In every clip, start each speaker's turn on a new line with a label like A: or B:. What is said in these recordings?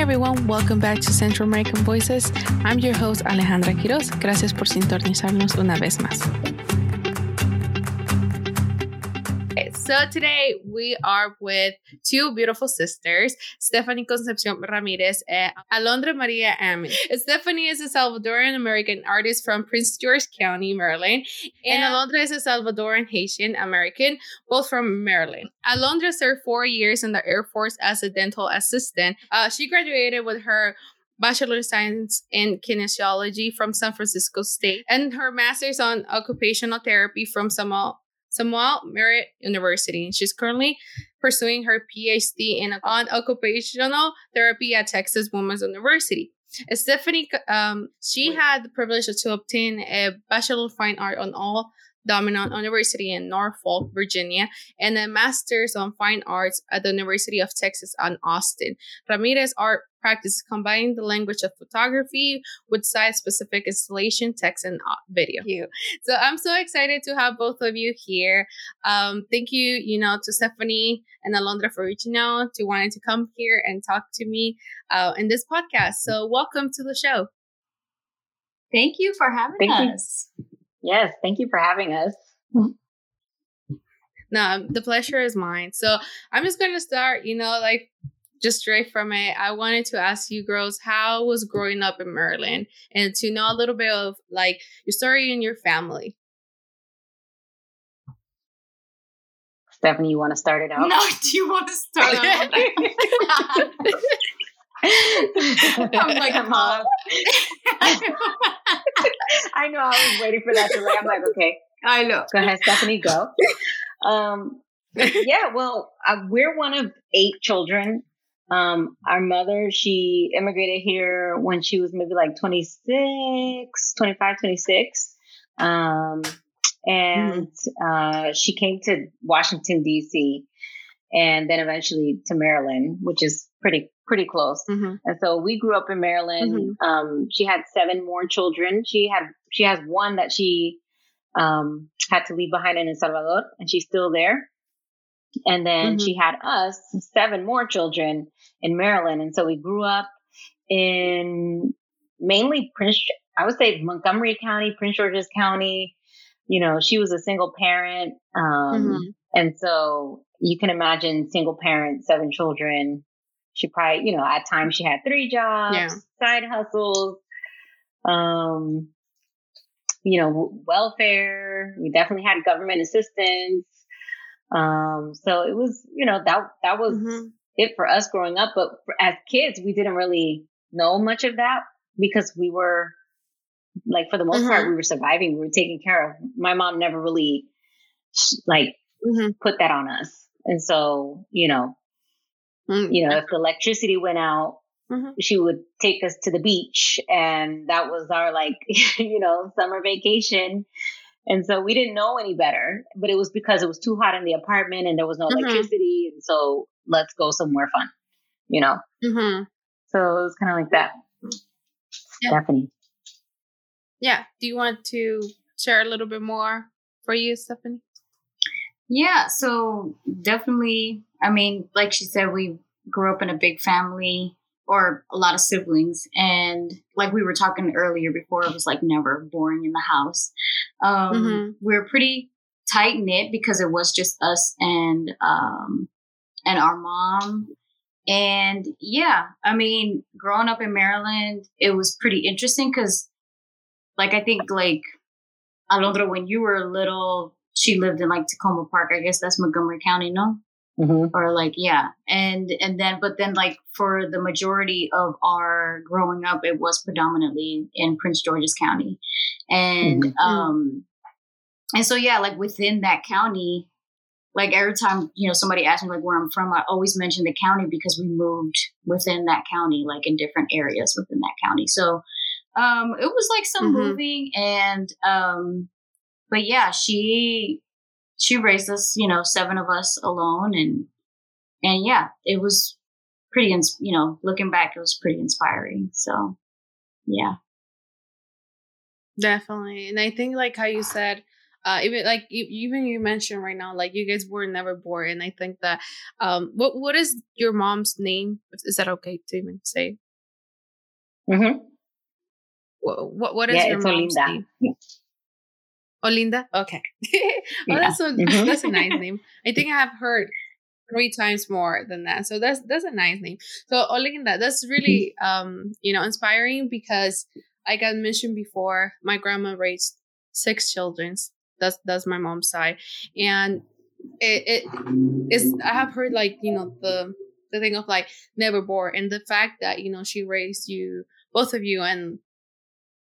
A: Everyone, welcome back to Central American Voices. I'm your host Alejandra Quiroz. Gracias por sintonizarnos una vez más. So today we are with two beautiful sisters, Stephanie Concepcion Ramirez and Alondra Maria Amin. Stephanie is a Salvadoran American artist from Prince George County, Maryland, and Alondra is a Salvadoran Haitian American, both from Maryland. Alondra served four years in the Air Force as a dental assistant. Uh, she graduated with her Bachelor of Science in Kinesiology from San Francisco State and her Master's on Occupational Therapy from Samuel Samuel Merritt University. She's currently pursuing her PhD in on occupational therapy at Texas Women's University. Stephanie, um, she had the privilege to obtain a Bachelor of Fine Art on Old Dominion University in Norfolk, Virginia, and a Master's on Fine Arts at the University of Texas on Austin. Ramirez art practice combining the language of photography with site-specific installation, text, and uh, video. You. So I'm so excited to have both of you here. Um, thank you, you know, to Stephanie and Alondra for reaching out, to wanting to come here and talk to me uh, in this podcast. So welcome to the show.
B: Thank you for having thank us. You.
C: Yes, thank you for having us.
A: no, um, the pleasure is mine. So I'm just going to start, you know, like just straight from it. I wanted to ask you girls, how was growing up in Maryland and to know a little bit of like your story and your family?
C: Stephanie, you want to start it out?
B: No, do you want to start out? I'm like, a mom.
C: I know. I was waiting for that to I'm like, okay.
B: I know.
C: Go ahead, Stephanie. Go. Um, yeah. Well, uh, we're one of eight children. Um, our mother, she immigrated here when she was maybe like 26, 25, 26. Um, and mm-hmm. uh, she came to Washington, D.C., and then eventually to Maryland, which is pretty pretty close. Mm-hmm. And so we grew up in Maryland. Mm-hmm. Um, she had seven more children. She had she has one that she um, had to leave behind in El Salvador, and she's still there. And then mm-hmm. she had us seven more children in Maryland, and so we grew up in mainly Prince. I would say Montgomery County, Prince George's County. You know, she was a single parent, um, mm-hmm. and so you can imagine single parent, seven children she probably, you know, at times she had three jobs, yeah. side hustles, um, you know, welfare. We definitely had government assistance. Um, so it was, you know, that that was mm-hmm. it for us growing up. But for, as kids, we didn't really know much of that because we were like for the most mm-hmm. part we were surviving. We were taking care of. My mom never really like mm-hmm. put that on us, and so you know Mm-hmm. You know, if the electricity went out, mm-hmm. she would take us to the beach and that was our like, you know, summer vacation. And so we didn't know any better, but it was because it was too hot in the apartment and there was no mm-hmm. electricity. And so let's go somewhere fun, you know? Mm-hmm. So it was kind of like that. Yeah. Stephanie.
A: Yeah. Do you want to share a little bit more for you, Stephanie?
B: Yeah, so definitely, I mean, like she said, we grew up in a big family or a lot of siblings. And like we were talking earlier before, it was like never boring in the house. Um, mm-hmm. We are pretty tight knit because it was just us and, um, and our mom. And yeah, I mean, growing up in Maryland, it was pretty interesting because, like, I think, like, Alondra, when you were little, she lived in like Takoma Park. I guess that's Montgomery County, no? Mm-hmm. Or like, yeah. And, and then, but then like for the majority of our growing up, it was predominantly in Prince George's County. And, mm-hmm. um, and so, yeah, like within that county, like every time, you know, somebody asked me like where I'm from, I always mention the county because we moved within that county, like in different areas within that county. So, um, it was like some mm-hmm. moving and, um, but yeah, she she raised us, you know, seven of us alone, and and yeah, it was pretty, ins- you know, looking back, it was pretty inspiring. So, yeah,
A: definitely, and I think like how you said, uh, even like even you mentioned right now, like you guys were never born, and I think that um, what what is your mom's name? Is that okay to even say?
C: Mm-hmm.
A: What what, what is
C: Yeah,
A: your mom's
C: Olinda.
A: name? Olinda. Okay. oh,
C: Yeah.
A: that's a
C: Mhm.
A: that's a nice name. I think I have heard three times more than that. So that's that's a nice name. So Olinda, that's really um you know inspiring because like I mentioned before, my grandma raised six children. That's that's my mom's side, and it it is. I have heard like you know the the thing of like never born, and the fact that you know she raised you both of you and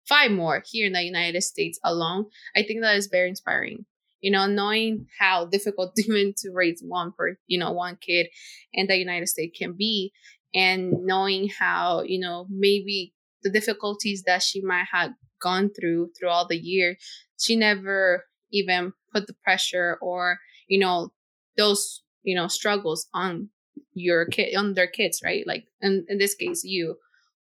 A: five more here in the United States alone. I think that is very inspiring. You know, knowing how difficult even to raise one per you know one kid in the United States can be, and knowing how you know maybe the difficulties that she might have gone through throughout the year, she never even put the pressure or you know those you know struggles on your kid on their kids, right? Like in in this case, you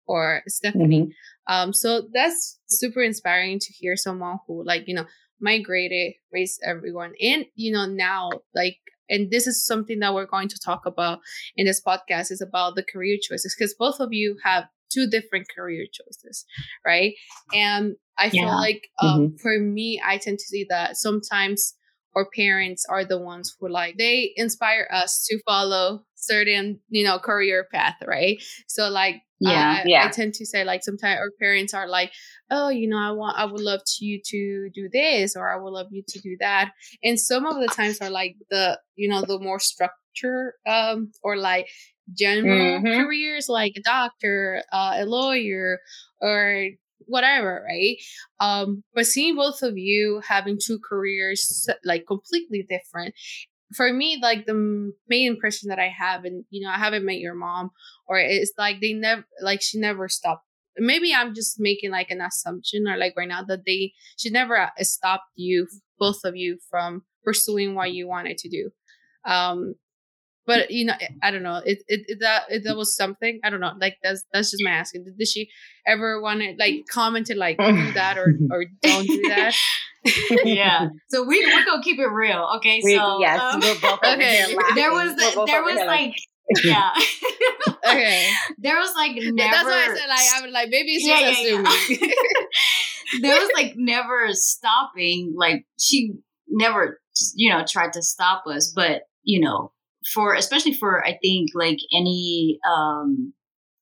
A: or Stephanie. Um, so that's super inspiring to hear someone who like you know migrated, raised everyone, and you know now like. And this is something that we're going to talk about in this podcast is about the career choices because both of you have two different career choices, right? And I feel like um, for me, I tend to see that sometimes our parents are the ones who like they inspire us to follow certain you know career path, right? So like
B: Yeah.
A: I,
C: Yeah.
A: I tend to say like sometimes our parents are like, oh, you know, I want, I would love to you to do this, or I would love you to do that, and some of the times are like the, you know, the more structure, um, or like general
C: Mhm.
A: careers, like a doctor, uh, a lawyer, or whatever, right? Um, but seeing both of you having two careers like completely different, for me, like the main impression that I have, and you know, I haven't met your mom, or it's like they never, like she never stopped. Maybe I'm just making like an assumption, or like right now that they she never uh, stopped you, both of you, from pursuing what you wanted to do. Um, but you know, I don't know. It it, it that it, that was something. I don't know. Like that's that's just my asking. Did, did she ever want to like commented like do that or or don't do that?
B: Yeah. So we we're gonna keep it real, okay?
C: We,
B: so
C: yes,
B: um,
C: we're both
A: Okay.
B: there was the,
C: both
B: there was
C: here
B: like yeah.
A: Okay.
B: there was like never.
A: That's why I said like I was like maybe it's
B: Yeah,
A: just
B: yeah, yeah.
A: assuming.
B: there was like never stopping. Like she never, you know, tried to stop us. But you know, for especially for I think like any um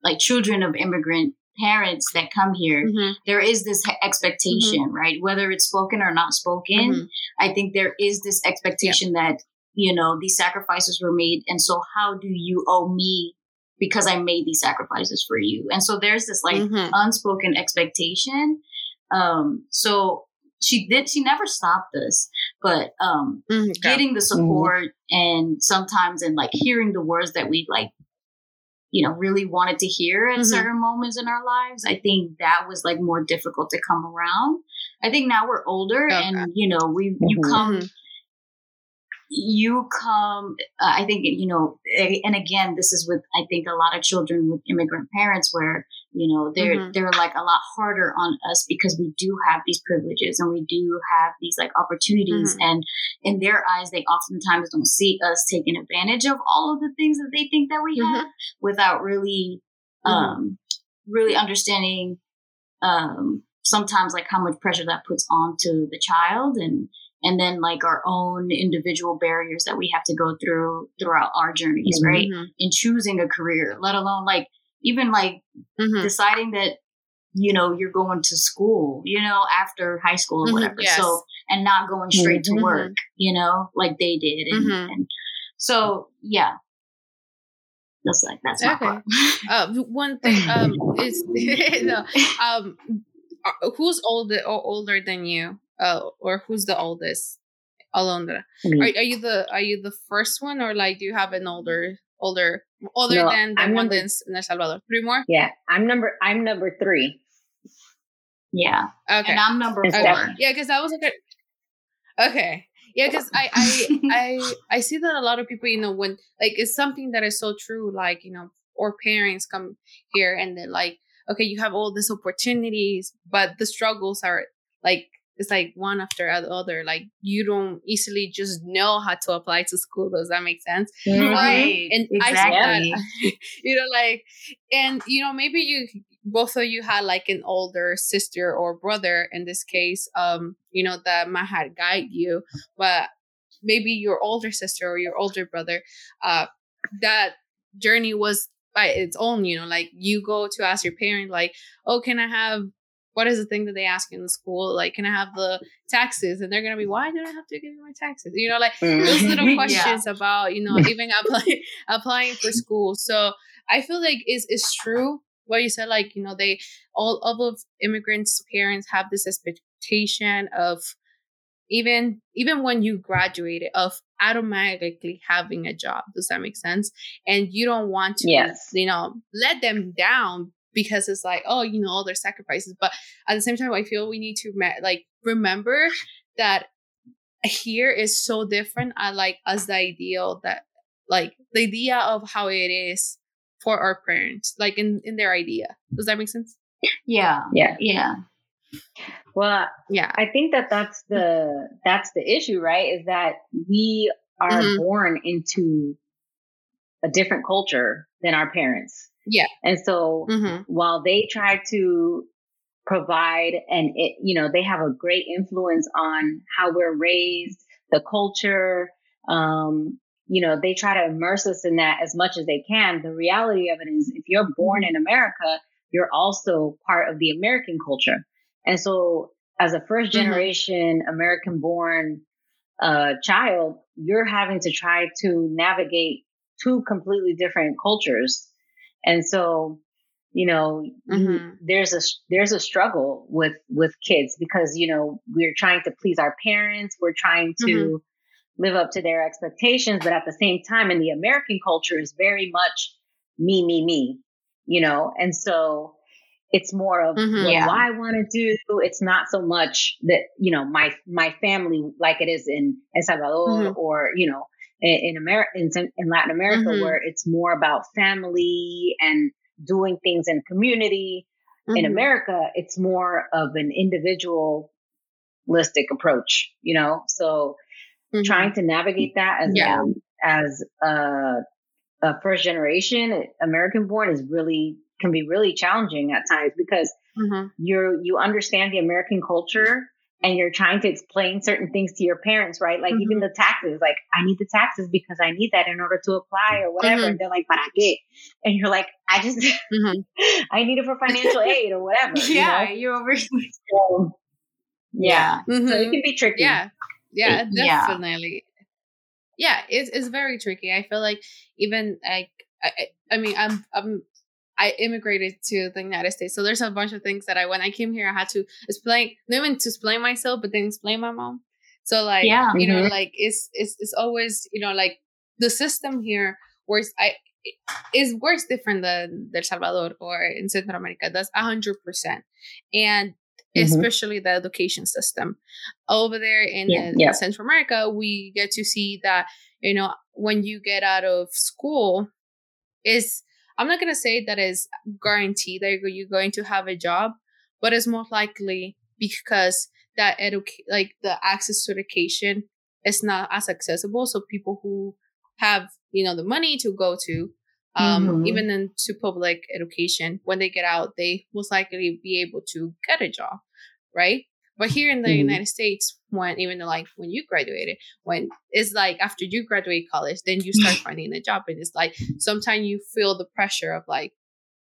B: like children of immigrant parents that come here,
A: Mhm.
B: there is this he- expectation, right? Whether it's spoken or not spoken,
A: Mhm.
B: I think there is this expectation that you know these sacrifices were made, and so how do you owe me because I made these sacrifices for you? And so there's this like
A: Mhm.
B: unspoken expectation. Um, so she did. She never stopped us, but um,
A: Mhm.
B: Getting the support and sometimes and like hearing the words that we like you know really wanted to hear at
A: Mhm.
B: certain moments in our lives i think that was like more difficult to come around i think now we're older
A: Okay.
B: and you know we you
C: Mhm.
B: come
A: Mhm.
B: you come uh, i think you know and again this is with i think a lot of children with immigrant parents where you know they're
A: Mhm.
B: they're like a lot harder on us because we do have these privileges and we do have these like opportunities
A: Mhm.
B: and in their eyes they oftentimes don't see us taking advantage of all of the things that they think that we
A: Mhm.
B: have without really
A: Mhm.
B: um really understanding um sometimes like how much pressure that puts onto the child and and then like our own individual barriers that we have to go through throughout our journeys right
A: Mhm.
B: in choosing a career let alone like even like
A: Mhm.
B: deciding that you know you're going to school you know after high school or
A: Mhm,
B: whatever
A: yes.
B: so and not going straight
C: Mhm.
B: to work you know like they did and,
A: Mhm.
B: and so yeah that's like that's
A: Okay. Uh, one thing um is no, um who's older or older than you uh or who's the oldest alondra
C: Me.
A: are, are you the are you the first one or like do you have an older older older
C: No,
A: than the
C: I'm
A: one
C: number-
A: in el salvador three more
C: Yeah, I'm number. I'm number three.
B: yeah
A: okay
B: and i'm number
C: And
B: four
C: Stephanie.
A: yeah because i was like okay yeah because I, I i i see that a lot of people you know when like it's something that is so true like you know or parents come here and they're like okay you have all these opportunities but the struggles are like it's like one after the other. Like you don't easily just know how to apply to school. Does that make sense?
B: Mm-hmm.
A: Um, and
B: exactly.
A: I that, you know, like, and you know, maybe you both of you had like an older sister or brother in this case, um, you know, that might have guide you, but maybe your older sister or your older brother, uh, that journey was by its own, you know, like you go to ask your parent, like, oh, can I have what is the thing that they ask in the school? Like, can I have the taxes? And they're gonna be, why do I have to give you my taxes? You know, like mm-hmm. those little
B: Yeah.
A: questions about, you know, even applying applying for school. So I feel like it's it's true what you said. Like, you know, they all all of immigrants' parents have this expectation of even even when you graduated of automatically having a job. Does that make sense? And you don't want to,
C: Yes.
A: you know, let them down because it's like, oh, you know, all their sacrifices. But at the same time, I feel we need to ma- like remember that here is so different. I like as the ideal that like the idea of how it is for our parents, like in in their idea. Does that make sense?
B: yeah.
C: Yeah.
B: Yeah.
C: Well,
A: Yeah.
C: I think that that's the that's the issue, right? Is that we are
A: Mhm.
C: born into a different culture than our parents.
A: Yeah.
C: And so
A: Mm-hmm.
C: while they try to provide and it, you know, they have a great influence on how we're raised, the culture, um, you know, they try to immerse us in that as much as they can. The reality of it is if you're born in America, you're also part of the American culture. And so as a first
A: Mhm.
C: generation American born uh, child, you're having to try to navigate two completely different cultures. And so, you know, you-
A: Mhm.
C: there's a there's a struggle with with kids because you know we're trying to please our parents, we're trying to
A: Mhm.
C: live up to their expectations, but at the same time, in the American culture, is very much me, me, me, you know, and so it's more of
A: Mhm.
C: what
B: Yeah.
C: I want to do. It's not so much that you know my my family like it is in El Salvador
A: Mhm.
C: or you know in, in America in, in Latin America
A: Mhm.
C: where it's more about family and doing things in community. In
A: Mhm.
C: America, it's more of an individualistic approach, you know. So
A: Mhm.
C: trying to navigate that as
A: Yeah.
C: a, as a, a first generation American born is really can be really challenging at times because
A: Mhm.
C: you're you understand the American culture and you're trying to explain certain things to your parents, right? Like even the taxes, like I need the taxes because I need that in order to apply or whatever.
A: Mhm.
C: And they're like, "Para qué?" And you're like, "I just
A: Mhm.
C: I need it for financial aid or whatever." you
B: Yeah.
C: know?
B: You over.
C: So, yeah. So it
A: Mhm.
C: can be tricky.
A: Yeah. Yeah,
B: Yeah.
A: definitely. Yeah, it's it's very tricky. I feel like even like I, I I mean I'm I'm I immigrated to the United States, so there's a bunch of things that I when I came here I had to explain, not even to explain myself, but then explain my mom. So like
B: Yeah.
A: you know
C: Mhm.
A: like it's it's it's always you know like the system here works I is works different than El Salvador or in Central America. That's a hundred percent, and
C: Mhm.
A: especially the education system over there in
C: Yeah. Yeah.
A: Central America. We get to see that you know when you get out of school is I'm not gonna say that is guaranteed that you're going to have a job, but it's most likely because that educate like the access to education is not as accessible. So people who have you know the money to go to um
C: Mhm.
A: even into public education when they get out they most likely be able to get a job right but here in the
C: Mhm.
A: united states when even though, like when you graduated when it's like after you graduate college then you start finding a job and it's like sometimes you feel the pressure of like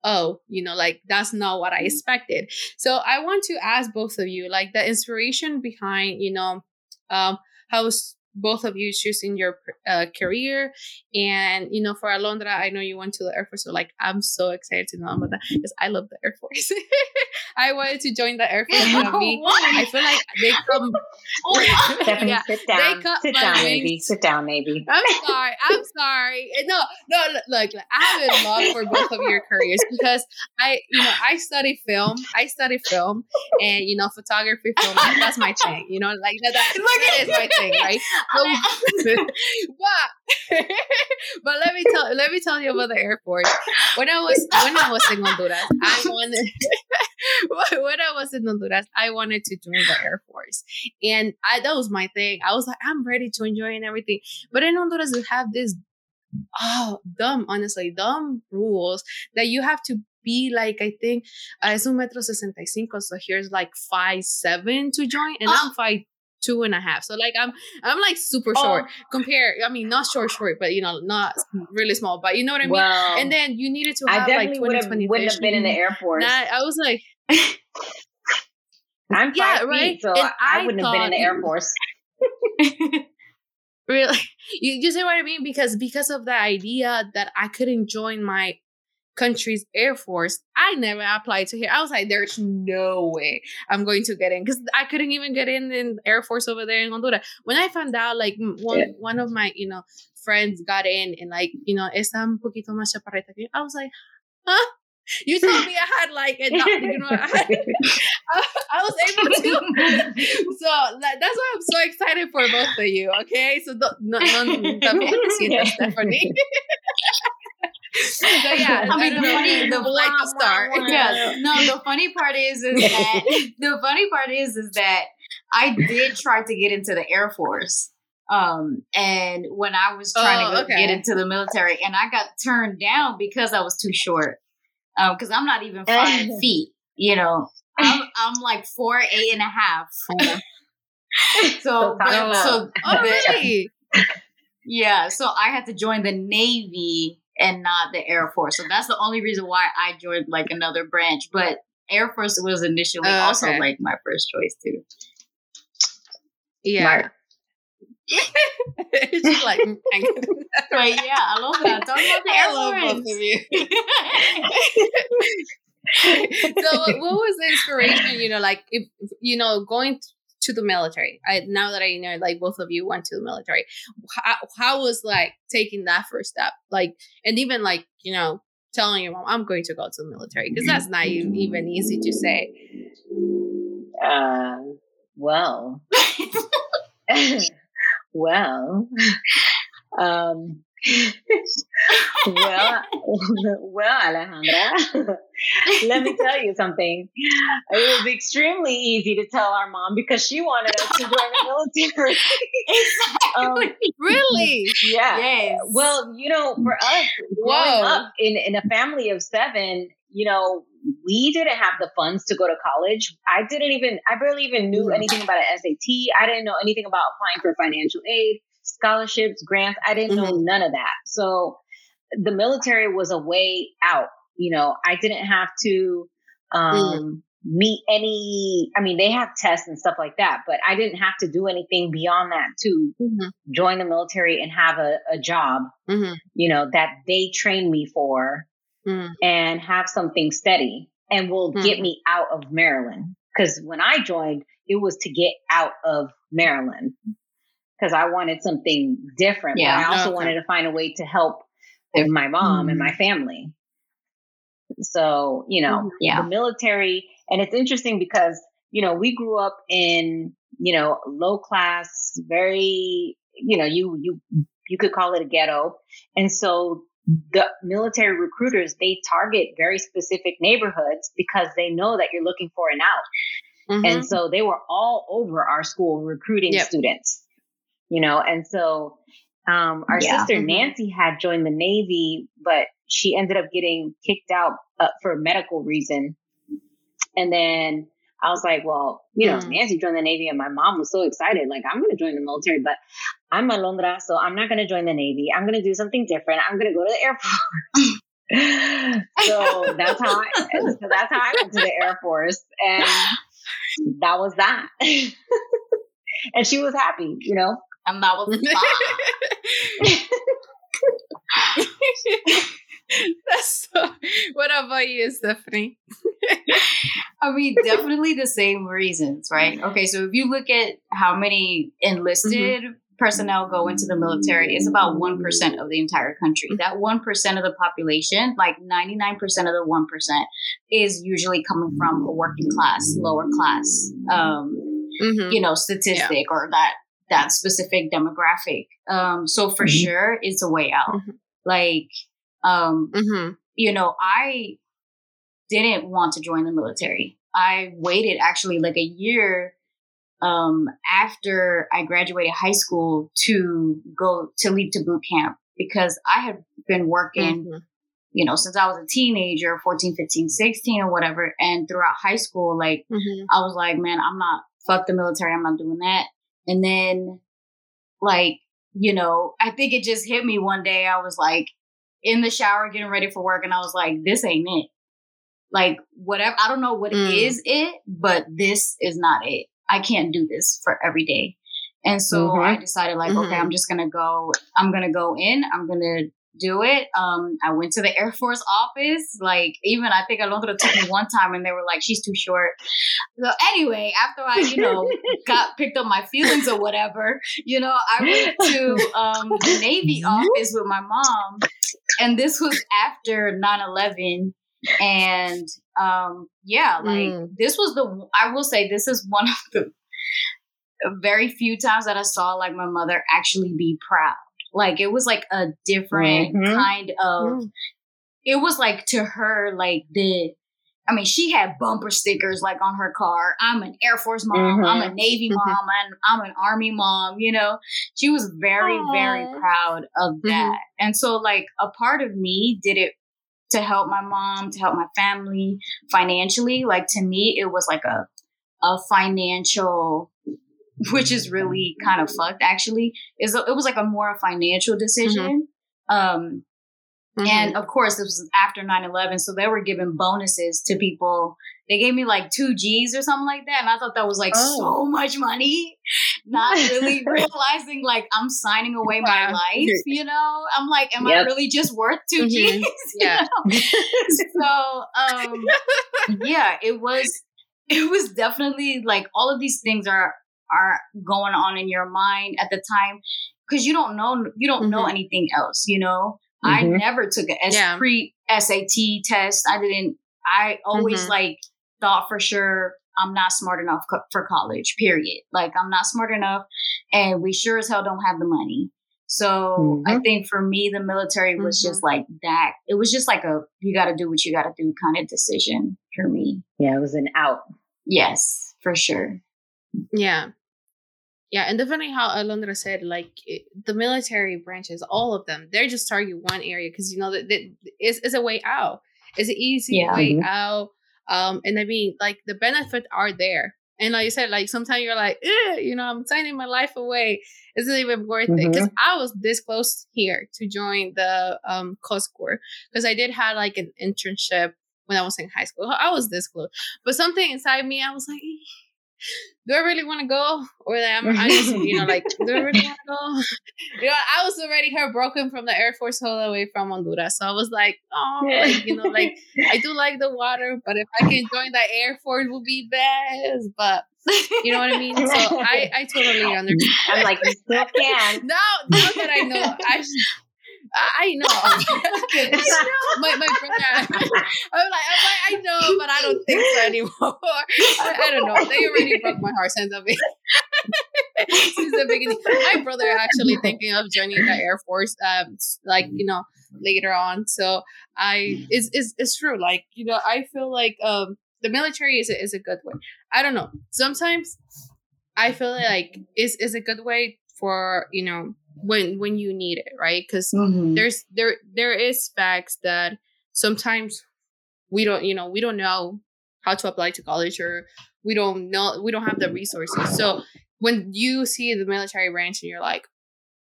A: oh you know like that's not what i expected so i want to ask both of you like the inspiration behind you know um how both of you choosing your uh, career and you know for alondra i know you went to the air force so like i'm so excited to know about that because i love the air force i wanted to join the air force but me i feel like they come
C: Stephanie,
A: Yeah.
C: sit down.
A: cut
C: Sit down,
A: wings.
C: maybe. Sit down, maybe.
A: I'm sorry. I'm sorry. Eh, No, no. look, Look, I have a love for both of your careers because I, you know, I study film. I study film, and you know, photography, film. That's my thing. You know, like that. that, that is my thing, right? So, but but let me tell let me tell you about the Air Force. When I was when I was in Honduras, I wanted when I was in Honduras, I wanted to join the Air Force, and I that was my thing. I was like, I'm ready to enjoy and everything. But in Honduras, we have this oh dumb, honestly, dumb rules that you have to be like I think uh, es un metro sesenta y cinco, so here's like five seven to join, and oh. I'm five two and a half. So like I'm I'm like super oh. short. Compare, I mean not short short, but you know not really small. But you know what I mean. Well, and then you needed to have I definitely like 20, would have,
C: wouldn't have been in the Air Force.
A: I was like.
C: I'm five yeah, right? feet, so I, I, wouldn't have been in the Air Force.
A: really, you you see what I mean? Because because of the idea that I couldn't join my country's air force. I never applied to here. I was like, there's no way I'm going to get in because I couldn't even get in in air force over there in Honduras. When I found out, like one yeah. one of my you know friends got in and like you know está un poquito más chaparrita I was like, huh. You told me I had like a, you know, I, had, I, I, was able to. So like, that's why I'm so excited for both of you. Okay, so don't, no, no, no, Stephanie
B: so yeah, I mean, the funny, the like to start. Yeah, no, the funny part is, is that the funny part is, is that I did try to get into the Air Force. Um, and when I was trying oh, to okay. get into the military, and I got turned down because I was too short. Um, because I'm not even five feet. You know, I'm I'm like four, eight and a half. so, but, so oh, really? yeah, so I had to join the Navy and not the Air Force. So that's the only reason why I joined like another branch. But Air Force was initially uh, also like my first choice too.
A: Yeah. it's just like,
B: but yeah, I love that. Talk about the I love both of you.
A: so, what was the inspiration? You know, like if you know, going to the military. I now that I know like both of you went to the military. How, how was like taking that first step? Like and even like, you know, telling your mom I'm going to go to the military because that's not even easy to say.
C: Uh well. well. Um well, well, Alejandra, let me tell you something. It was extremely easy to tell our mom because she wanted us to join the military.
A: um, really?
C: Yeah. Yes. Well, you know, for us, growing Whoa. up in, in a family of seven, you know, we didn't have the funds to go to college. I didn't even, I barely even knew mm. anything about an SAT. I didn't know anything about applying for financial aid scholarships, grants. I didn't mm-hmm. know none of that. So the military was a way out. You know, I didn't have to um, mm. meet any, I mean, they have tests and stuff like that, but I didn't have to do anything beyond that to mm-hmm. join the military and have a, a job, mm-hmm. you know, that they trained me for mm. and have something steady and will get mm. me out of Maryland. Because when I joined, it was to get out of Maryland because I wanted something different. Yeah, but I also okay. wanted to find a way to help my mom mm-hmm. and my family. So, you know, mm-hmm. yeah. the military, and it's interesting because, you know, we grew up in, you know, low class, very, you know, you, you, you could call it a ghetto. And so the military recruiters, they target very specific neighborhoods because they know that you're looking for an out. Mm-hmm. And so they were all over our school recruiting yep. students you know, and so um, our yeah. sister mm-hmm. Nancy had joined the Navy, but she ended up getting kicked out uh, for a medical reason. And then I was like, well, you know, mm. Nancy joined the Navy and my mom was so excited. Like, I'm going to join the military, but I'm Alondra, so I'm not going to join the Navy. I'm going to do something different. I'm going to go to the Air Force. so that's how I, so that's how I went to the Air Force. And that was that. and she was happy, you know?
B: And that was
A: That's so, what about you, Stephanie?
B: I mean, definitely the same reasons, right? Okay, so if you look at how many enlisted mm-hmm. personnel go into the military, it's about 1% of the entire country. That 1% of the population, like 99% of the 1%, is usually coming from a working class, lower class, um, mm-hmm. you know, statistic yeah. or that that specific demographic. Um, so for mm-hmm. sure, it's a way out. Mm-hmm. Like, um, mm-hmm. you know, I didn't want to join the military. I waited actually like a year um, after I graduated high school to go to leave to boot camp because I had been working, mm-hmm. you know, since I was a teenager, 14, 15, 16 or whatever. And throughout high school, like, mm-hmm. I was like, man, I'm not, fuck the military. I'm not doing that. And then, like, you know, I think it just hit me one day. I was like in the shower getting ready for work and I was like, this ain't it. Like, whatever, I don't know what mm. is it, but this is not it. I can't do this for every day. And so mm-hmm. I decided like, mm-hmm. okay, I'm just to go, I'm to go in, I'm to do it. Um, I went to the Air Force office. Like, even I think Alondra took me one time and they were like, she's too short. So anyway, after I, you know, got picked up my feelings or whatever, you know, I went to um, the Navy office with my mom. And this was after 9 11 and um yeah like mm. this was the i will say this is one of the very few times that i saw like my mother actually be proud like it was like a different mm-hmm. kind of mm. it was like to her like the I mean, she had bumper stickers like on her car. I'm an Air Force mom. Mm-hmm. I'm a mm-hmm. Navy mm-hmm. mom. and I'm an Army mom. You know, she was very, Aww. very proud of mm-hmm. that. And so, like, a part of me did it to help my mom, to help my family financially. Like to me, it was like a a financial, which is really kind of fucked. Actually, is it was like a more financial decision. Mm-hmm. Um, Mm-hmm. And of course, this was after 9 11. So they were giving bonuses to people. They gave me like two G's or something like that. And I thought that was like oh. so much money. Not really realizing like I'm signing away my life, you know? I'm like, am yep. I really just worth 2 mm-hmm. G's? Yeah. so, um, yeah, it was, it was definitely like all of these things are, are going on in your mind at the time because you don't know, you don't mm-hmm. know anything else, you know? Mm-hmm. I never took a S- yeah. pre SAT test. I didn't. I always mm-hmm. like thought for sure I'm not smart enough co- for college. Period. Like I'm not smart enough, and we sure as hell don't have the money. So mm-hmm. I think for me, the military was just mm-hmm. like that. It was just like a you got to do what you got to do kind of decision for me.
C: Yeah, it was an out.
B: Yes, for sure.
A: Yeah. Yeah, and definitely how Alondra said, like it, the military branches, all of them, they're just target one area because you know that is is a way out. It's an easy yeah. way mm-hmm. out. Um, and I mean, like the benefits are there. And like you said, like sometimes you're like, you know, I'm signing my life away. Is it even worth mm-hmm. it? Because I was this close here to join the um, Coast Guard because I did have like an internship when I was in high school. I was this close, but something inside me, I was like do I really want to go? Or am I just, you know, like, do I really want to go? You know, I was already heartbroken from the Air Force all the way from Honduras. So I was like, oh, like, you know, like, I do like the water, but if I can join the Air Force would be best. But, you know what I mean? So I, I totally understand.
C: I'm like, you still can.
A: now, now that I know, I I know. I know. My, my brother, I'm like, I'm like, I know, but I don't think so anymore. I, I don't know. They already broke my heart since beginning. since the beginning. My brother actually thinking of joining the Air Force, um, like, you know, later on. So I, it's, it's, it's true. Like, you know, I feel like, um, the military is a, is a good way. I don't know. Sometimes I feel like is is a good way for you know when when you need it right? Because mm-hmm. there's there there is facts that sometimes we don't you know we don't know how to apply to college or we don't know we don't have the resources. So when you see the military branch and you're like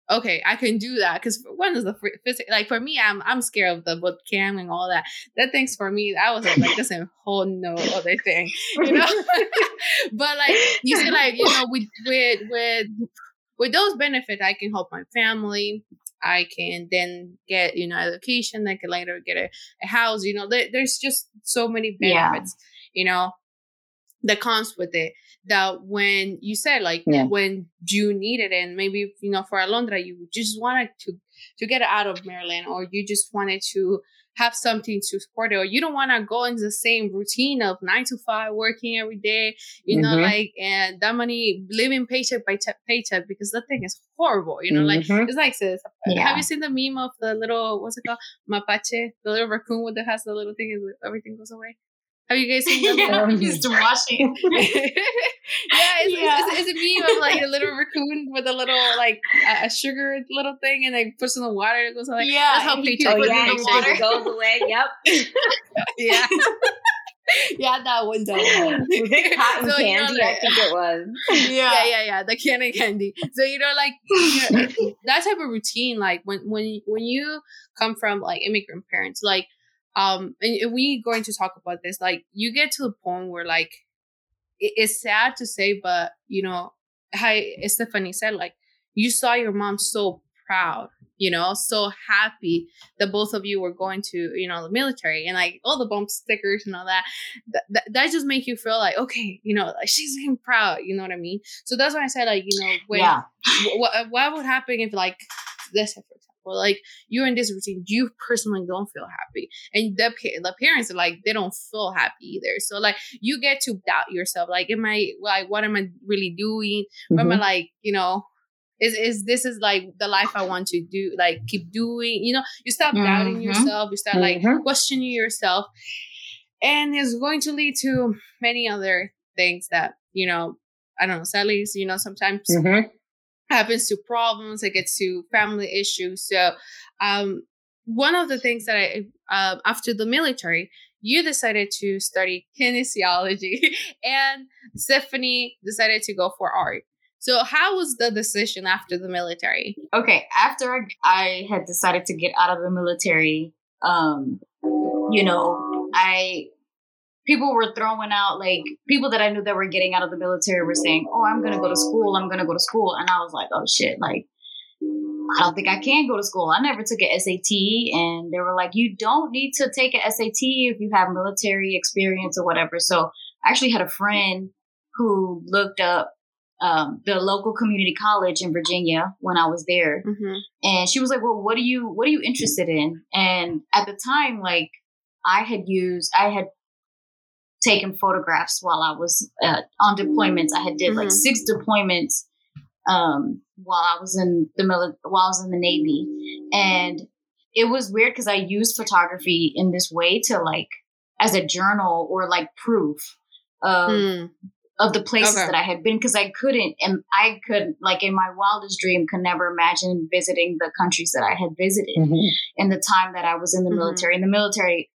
A: okay i can do that because one is the physical like for me i'm i'm scared of the boot camp and all that. That things for me i was like that's a whole no other thing you know? But like you see like you know with with with with those benefits, I can help my family. I can then get, you know, education. I can later get a, a house. You know, there, there's just so many benefits, yeah. you know, that comes with it. That when you said like yeah. when you needed it, and maybe you know for Alondra, you just wanted to to get out of Maryland, or you just wanted to have something to support it or you don't want to go into the same routine of nine to five working every day you mm-hmm. know like and that money living paycheck by t- paycheck because the thing is horrible you know mm-hmm. like it's like this yeah. have you seen the meme of the little what's it called mapache the little raccoon with the has the little thing is everything goes away have you guys seen that?
B: yeah, I'm um, used to watching.
A: yeah, it's, yeah. It's, it's, it's, a meme of like a little raccoon with a little like a, a sugar little thing, and like puts in the water. It goes like
B: yeah,
A: that's how paycheck
C: oh, yeah, the water goes away. Yep.
A: yeah. yeah, that one does.
C: Cotton so, candy, you know, like, I think it was.
A: Yeah. yeah, yeah, yeah, the candy candy. So you know, like you know, that type of routine, like when when when you come from like immigrant parents, like um and we going to talk about this like you get to the point where like it, it's sad to say but you know hi stephanie said like you saw your mom so proud you know so happy that both of you were going to you know the military and like all the bump stickers and all that that, that just make you feel like okay you know like she's being proud you know what i mean so that's why i said like you know when yeah. what, what would happen if like this like you're in this routine, you personally don't feel happy, and the the parents are like they don't feel happy either. So like you get to doubt yourself. Like, am I like what am I really doing? Mm-hmm. Am I like you know? Is, is this is like the life I want to do, like keep doing, you know, you start mm-hmm. doubting yourself, you start like mm-hmm. questioning yourself. And it's going to lead to many other things that, you know, I don't know, sadly, you know, sometimes mm-hmm happens to problems, it gets to family issues. So, um, one of the things that I, uh, after the military, you decided to study kinesiology, and Stephanie decided to go for art. So, how was the decision after the military?
B: Okay, after I, had decided to get out of the military, um, you know, I people were throwing out like people that I knew that were getting out of the military were saying, "Oh, I'm gonna go to school. I'm gonna go to school," and I was like, "Oh shit!" Like, I don't think I can go to school. I never took an SAT, and they were like, "You don't need to take an SAT if you have military experience or whatever." So I actually had a friend who looked up um, the local community college in Virginia when I was there, mm-hmm. and she was like, "Well, what are you what are you interested in?" And at the time, like I had used I had taken photographs while I was uh, on deployments. I had did mm-hmm. like six deployments um, while I was in the mili- while I was in the Navy, and it was weird because I used photography in this way to like as a journal or like proof of mm. of the places okay. that I had been because I couldn't and I could like in my wildest dream could never imagine visiting the countries that I had visited mm-hmm. in the time that I was in the mm-hmm. military. In the military,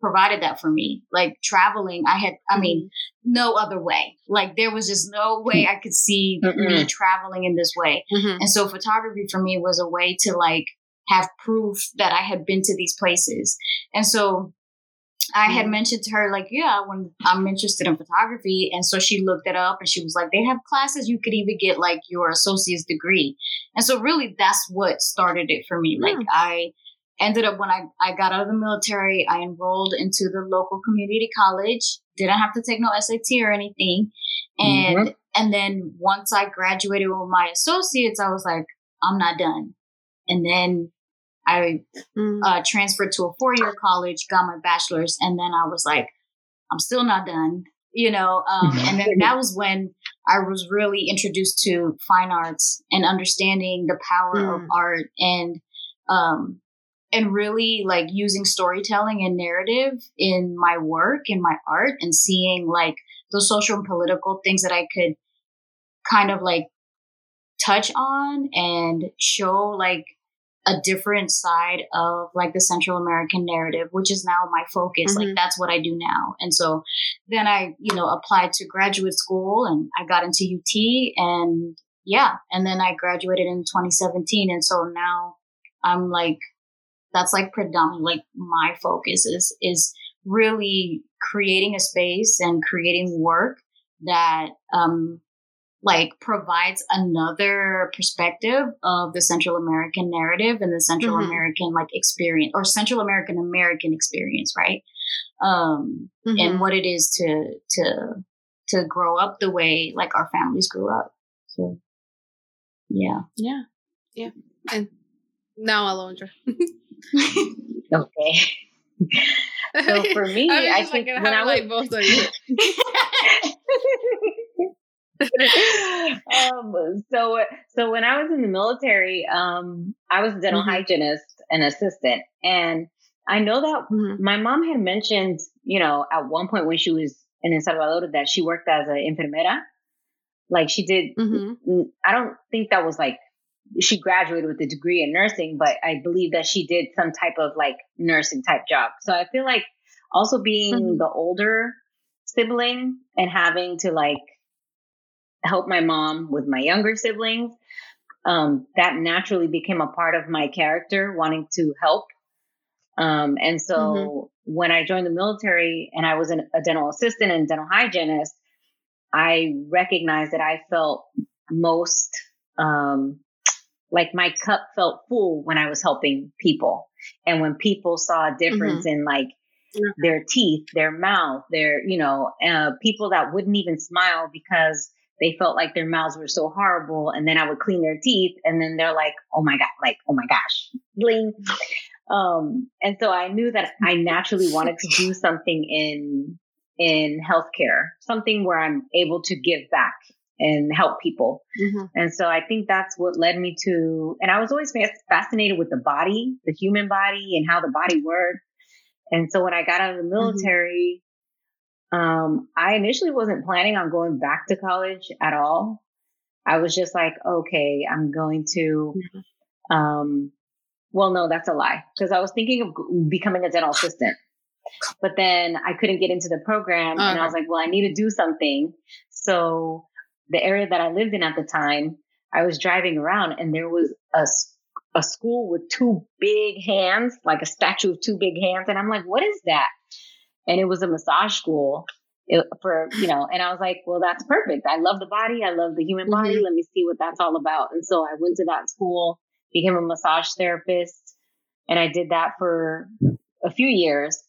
B: provided that for me. Like traveling, I had, I mean, mm-hmm. no other way. Like there was just no way I could see Mm-mm. me traveling in this way. Mm-hmm. And so photography for me was a way to like have proof that I had been to these places. And so I had mm-hmm. mentioned to her, like, yeah, when I'm interested in photography. And so she looked it up and she was like, they have classes you could even get like your associate's degree. And so really that's what started it for me. Like I ended up when I, I got out of the military, I enrolled into the local community college. Didn't have to take no SAT or anything. And mm-hmm. and then once I graduated with my associates, I was like, I'm not done. And then I mm-hmm. uh, transferred to a four year college, got my bachelor's, and then I was like, I'm still not done. You know, um, and then that was when I was really introduced to fine arts and understanding the power mm. of art and um, and really like using storytelling and narrative in my work in my art and seeing like those social and political things that I could kind of like touch on and show like a different side of like the Central American narrative, which is now my focus. Mm-hmm. Like that's what I do now. And so then I, you know, applied to graduate school and I got into UT and yeah, and then I graduated in 2017. And so now I'm like that's like predominantly like my focus is is really creating a space and creating work that um like provides another perspective of the Central American narrative and the Central mm-hmm. American like experience or Central American American experience, right? Um, mm-hmm. and what it is to to to grow up the way like our families grew up. So, yeah,
A: yeah, yeah, and now Alondra.
C: okay. so for me, I,
A: I think like, when I like both of you.
C: um, so so when I was in the military, um, I was a dental mm-hmm. hygienist and assistant, and I know that mm-hmm. my mom had mentioned, you know, at one point when she was in El Salvador, that she worked as an enfermera. Like she did. Mm-hmm. I don't think that was like she graduated with a degree in nursing, but I believe that she did some type of like nursing type job. So I feel like also being mm-hmm. the older sibling and having to like help my mom with my younger siblings, um, that naturally became a part of my character, wanting to help. Um, and so mm-hmm. when I joined the military and I was an, a dental assistant and dental hygienist, I recognized that I felt most um, like my cup felt full when I was helping people. And when people saw a difference mm-hmm. in like their teeth, their mouth, their, you know, uh, people that wouldn't even smile because they felt like their mouths were so horrible. And then I would clean their teeth and then they're like, oh my God, like, oh my gosh, bling. Um, and so I knew that I naturally wanted to do something in, in healthcare, something where I'm able to give back and help people. Mm-hmm. And so I think that's what led me to, and I was always fascinated with the body, the human body and how the body works. And so when I got out of the mm-hmm. military, mm-hmm. um, I initially wasn't planning on going back to college at all. I was just like, okay, I'm going to, mm-hmm. um, well, no, that's a lie because I was thinking of becoming a dental assistant. But then I couldn't get into the program and I was like, well, I need to do something. So the area that I lived in at the time, I was driving around and there was a, a school with two big hands, like a statue of two big hands. And I'm like, what is that? And it was a massage school for, you know, and I was like, well, that's perfect. I love the body. I love the human body. Mm-hmm. Let me see what that's all about. And so I went to that school, became a massage therapist, and I did that for a few years.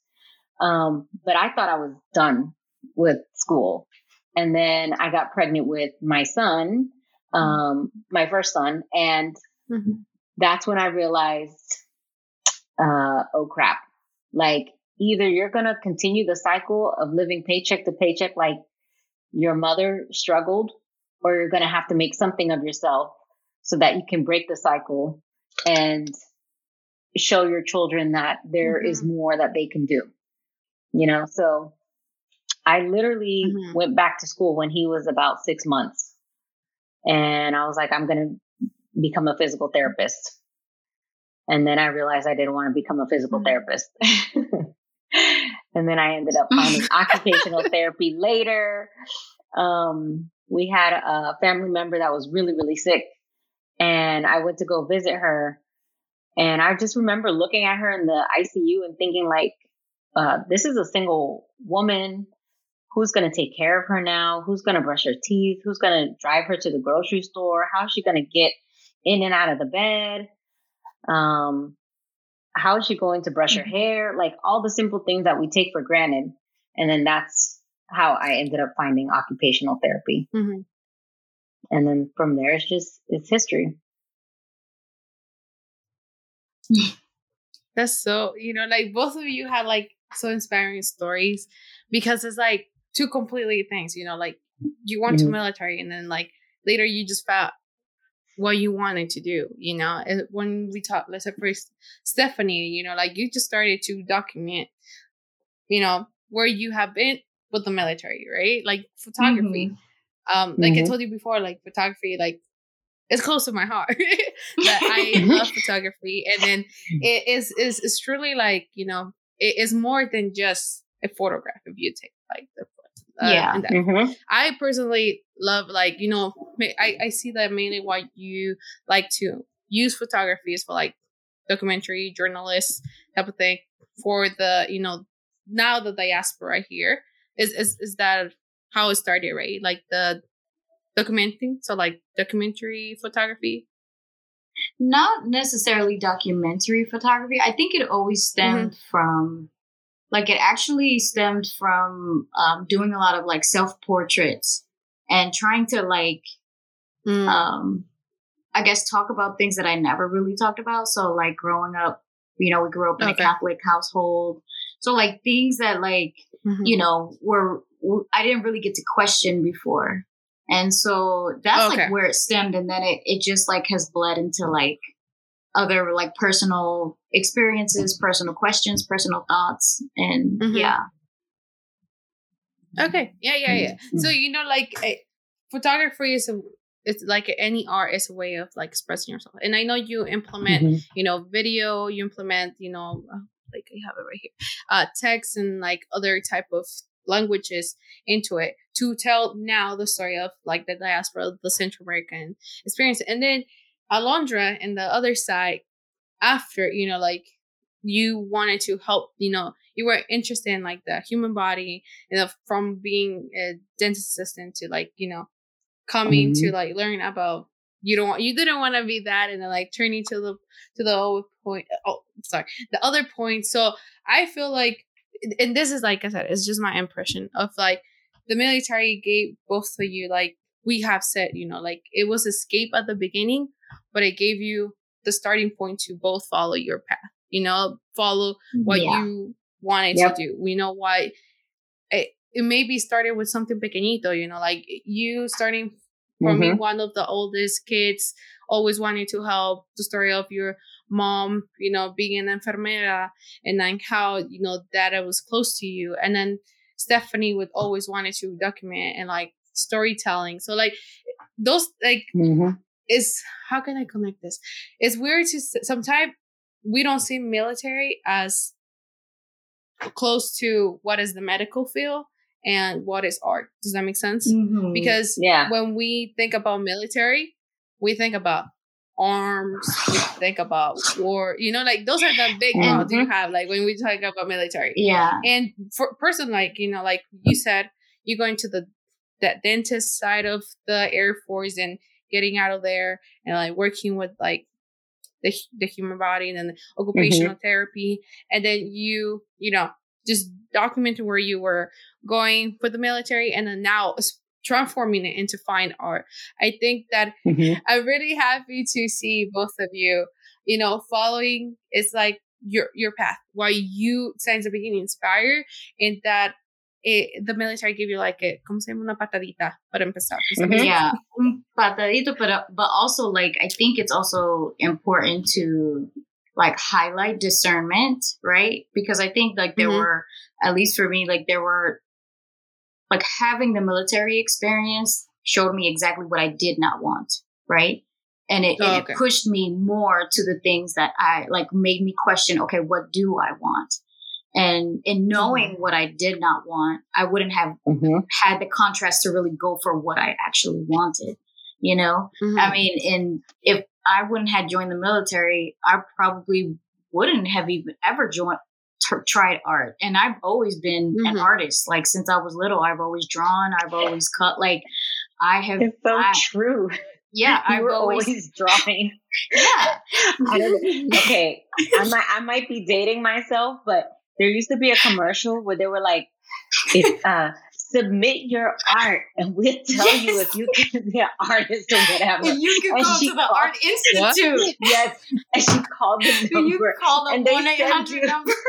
C: Um, but I thought I was done with school. And then I got pregnant with my son, um, my first son. And mm-hmm. that's when I realized, uh, oh crap. Like either you're going to continue the cycle of living paycheck to paycheck, like your mother struggled, or you're going to have to make something of yourself so that you can break the cycle and show your children that there mm-hmm. is more that they can do. You know, so I literally mm-hmm. went back to school when he was about six months. And I was like, I'm going to become a physical therapist. And then I realized I didn't want to become a physical mm-hmm. therapist. and then I ended up finding occupational therapy later. Um, we had a family member that was really, really sick. And I went to go visit her. And I just remember looking at her in the ICU and thinking, like, uh, this is a single woman who's going to take care of her now? Who's going to brush her teeth? Who's going to drive her to the grocery store? How's she going to get in and out of the bed? Um, how is she going to brush her mm-hmm. hair? Like all the simple things that we take for granted. And then that's how I ended up finding occupational therapy. Mm-hmm. And then from there, it's just, it's history.
A: That's so, you know, like both of you had like so inspiring stories because it's like two completely things, you know, like you went mm-hmm. to military and then like later you just found what you wanted to do, you know. When we talk, let's say for Stephanie, you know, like you just started to document, you know, where you have been with the military, right? Like photography. Mm-hmm. Um, like mm-hmm. I told you before, like photography, like it's close to my heart. that I love photography, and then it is is is truly like you know it is more than just a photograph if you take like the
B: uh, yeah. Mm-hmm.
A: I personally love like you know I I see that mainly why you like to use photography is for like documentary journalists type of thing for the you know now the diaspora here is is is that how it started right like the documenting so like documentary photography
B: not necessarily documentary photography i think it always stemmed mm-hmm. from like it actually stemmed from um, doing a lot of like self portraits and trying to like, mm. um, I guess talk about things that I never really talked about. So like growing up, you know, we grew up in okay. a Catholic household. So like things that like
A: Mhm.
B: you know were I didn't really get to question before, and so that's
A: Okay.
B: like where it stemmed, and then it it just like has bled into like other like personal experiences, personal questions, personal thoughts, and
A: Mhm.
B: yeah,
A: Okay. Yeah, yeah, yeah.
C: Mm-hmm.
A: So you know, like eh, photography is a it's like any art is a way of like expressing yourself. And I know you implement,
C: Mhm.
A: you know, video, you implement, you know, uh, like I have it right here, uh, text and like other type of languages into it to tell now the story of like the diaspora, the Central American experience. And then Alondra and the other side, after, you know, like you wanted to help, you know, you were interested in like the human body you know, from being a dentist assistant to like, you know, coming to mm-hmm. like learn about you don't want you didn't want to be that and then like turning to the to the other point uh, oh sorry the other point. So i feel like and this is like i said it's just my impression of like the military gave both of you like we have said you know like it was escape at the beginning but it gave you the starting point to both follow your path you know follow what
B: yeah.
A: you wanted
C: Yep.
A: to do. We know why it, it maybe started with something pequeñito, you know, like you starting from me, one of the oldest kids, always wanting to help. The story of your mom, you know, being an enfermera, and then how you know that was close to you, and then Stephanie would always wanted to document and like storytelling. So like those like
C: Mhm.
A: Is how can I connect this? It's weird to sometimes we don't see military as close to what is the medical field and what is art. Does that make sense?
B: Mhm.
A: Because
C: Yeah.
A: when we think about military, we think about arms, we think about war. You know, like those are the big thoughts you have. Like when we talk about military,
B: yeah,
A: and for person like you know like you said you're going to the that dentist side of the air force and getting out of there and like working with like the, the human body and then occupational therapy and then you you know just documenting where you were going for the military and then now transforming it into fine art i think that
C: Mhm.
A: I'm really happy to see both of you, you know, following it's like your your path. Why you since the beginning inspired and that it, the military gave you like a como se llama una patadita para empezar.
C: Mhm.
B: yeah, un patadito, but uh, but also like I think it's also important to like highlight discernment, right? Because I think like there
A: Mhm.
B: were at least for me like there were like having the military experience showed me exactly what I did not want, right? And it,
A: Oh,
B: and
A: okay.
B: it pushed me more to the things that I like made me question, okay, what do I want? And in knowing what I did not want, I wouldn't have
C: Mhm.
B: had the contrast to really go for what I actually wanted. You know,
A: Mhm.
B: I mean, and if I wouldn't have joined the military, I probably wouldn't have even ever joined t- tried art. And I've always been an
A: Mhm.
B: artist. Like since I was little, I've always drawn. I've always cut. Like I have.
C: It's so
B: I-
C: true.
B: yeah, I've
C: were
B: always.
C: always drawing.
B: Yeah.
C: Okay, I might I might be dating myself, but there used to be a commercial where they were like, if, uh, "Submit your art, and we'll tell you if you can be an artist or whatever."
B: And you can
C: And
B: go to the
C: called-
B: Art Institute.
C: yes, and she called the
B: You
C: number.
B: can call the
C: And they
B: one eight
C: send you-
B: number.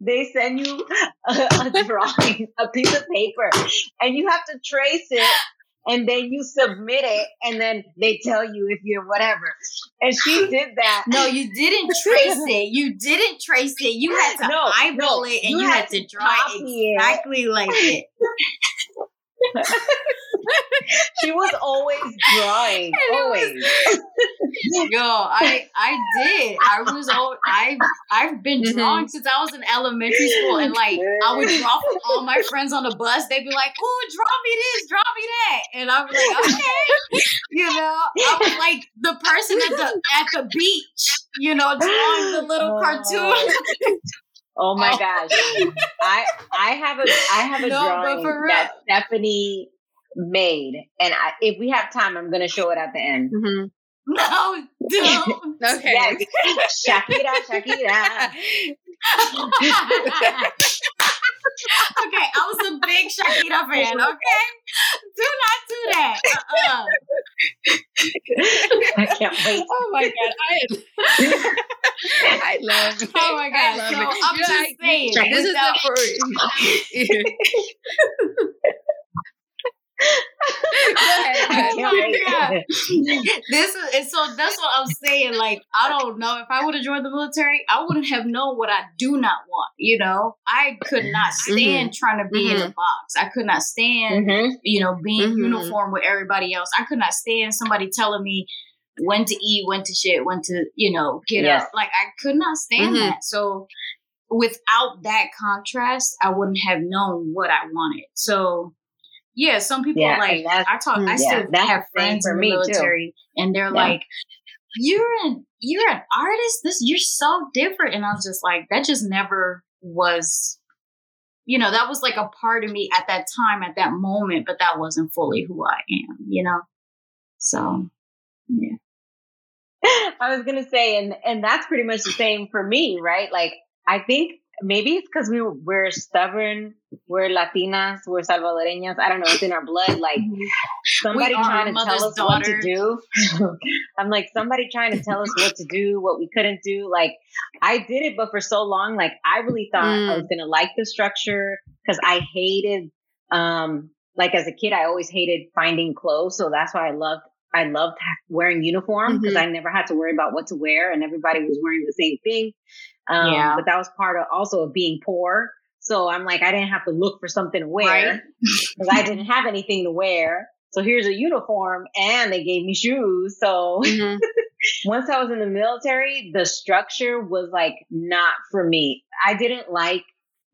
C: They send you a, a drawing, a piece of paper, and you have to trace it. And then you submit it, and then they tell you if you're whatever. And she did that.
B: No, you didn't trace it. You didn't trace it. You had to
C: No,
B: eyeball
C: no,
B: it, and
C: you
B: you,
C: had
B: had, to draw it
C: it.
B: exactly like it.
C: She was always drawing, always.
B: Yo, I I did. I was al- I I've been
A: Mhm.
B: drawing since I was in elementary school, and like I would draw for all my friends on the bus. They'd be like, "Oh, draw me this, draw me that," and I'm like, "Okay," you know. I was like the person at the at the beach, you know, drawing the little
C: Oh.
B: cartoon.
C: Oh my
A: Oh.
C: gosh. I I have a I have a
B: No, but
C: drawing
B: for real.
C: that Stephanie made. And I, if we have time, I'm gonna show it at the end.
A: Mhm.
B: No, don't.
A: Okay.
C: Yes. Shakira, Shakira.
B: okay, I was a big Shakira fan. Okay, do not do that. Uh-uh.
C: I can't wait.
A: Oh my god! I am. I love it.
B: Oh my god! I So
A: it.
B: I'm just
A: like,
B: saying.
A: This is
B: without-
A: the Go ahead.
C: I
A: go
C: can't
A: ahead.
C: wait.
B: God. this is and so that's what I'm saying. Like, I don't know if I would have joined the military, I wouldn't have known what I do not want. You know, I could not stand trying to be in a box. I could not stand,
C: Mhm.
B: you know, being
A: Mhm.
B: uniform with everybody else. I could not stand somebody telling me when to eat, when to shit, when to, you know, get
C: Yes.
B: up. Like, I could not stand
A: Mhm.
B: that. So, without that contrast, I wouldn't have known what I wanted. So, yeah, some people
C: Yeah,
B: like I talk. I
A: mm,
B: still
C: yeah,
B: have friends in the
C: me, too.
B: military, and they're
C: Yeah.
B: like, "You're an you're an artist. This you're so different." And I was just like, that just never was. You know, that was like a part of me at that time, at that moment, but that wasn't fully who I am. You know, so yeah.
C: I was gonna say, and and that's pretty much the same for me, right? Like, I think maybe it's because we we're stubborn, we're Latinas, we're Salvadoreñas. I don't know, it's in our blood. Like somebody trying to tell us what to do. I'm like somebody trying to tell us what to do, what we couldn't do. Like I did it, but for so long, like I really thought I
A: Mm.
C: was gonna like the structure because I hated, um, like as a kid, I always hated finding clothes, so that's why I loved. I loved wearing uniform because I never had to worry about what to wear, and everybody was wearing the same thing. Um,
B: Yeah.
C: But that was part of also of being poor. So I'm like, I didn't have to look for something to wear
B: Right.
C: because I didn't have anything to wear. So here's a uniform, and they gave me shoes. So
A: Mhm.
C: once I was in the military, the structure was like not for me. I didn't like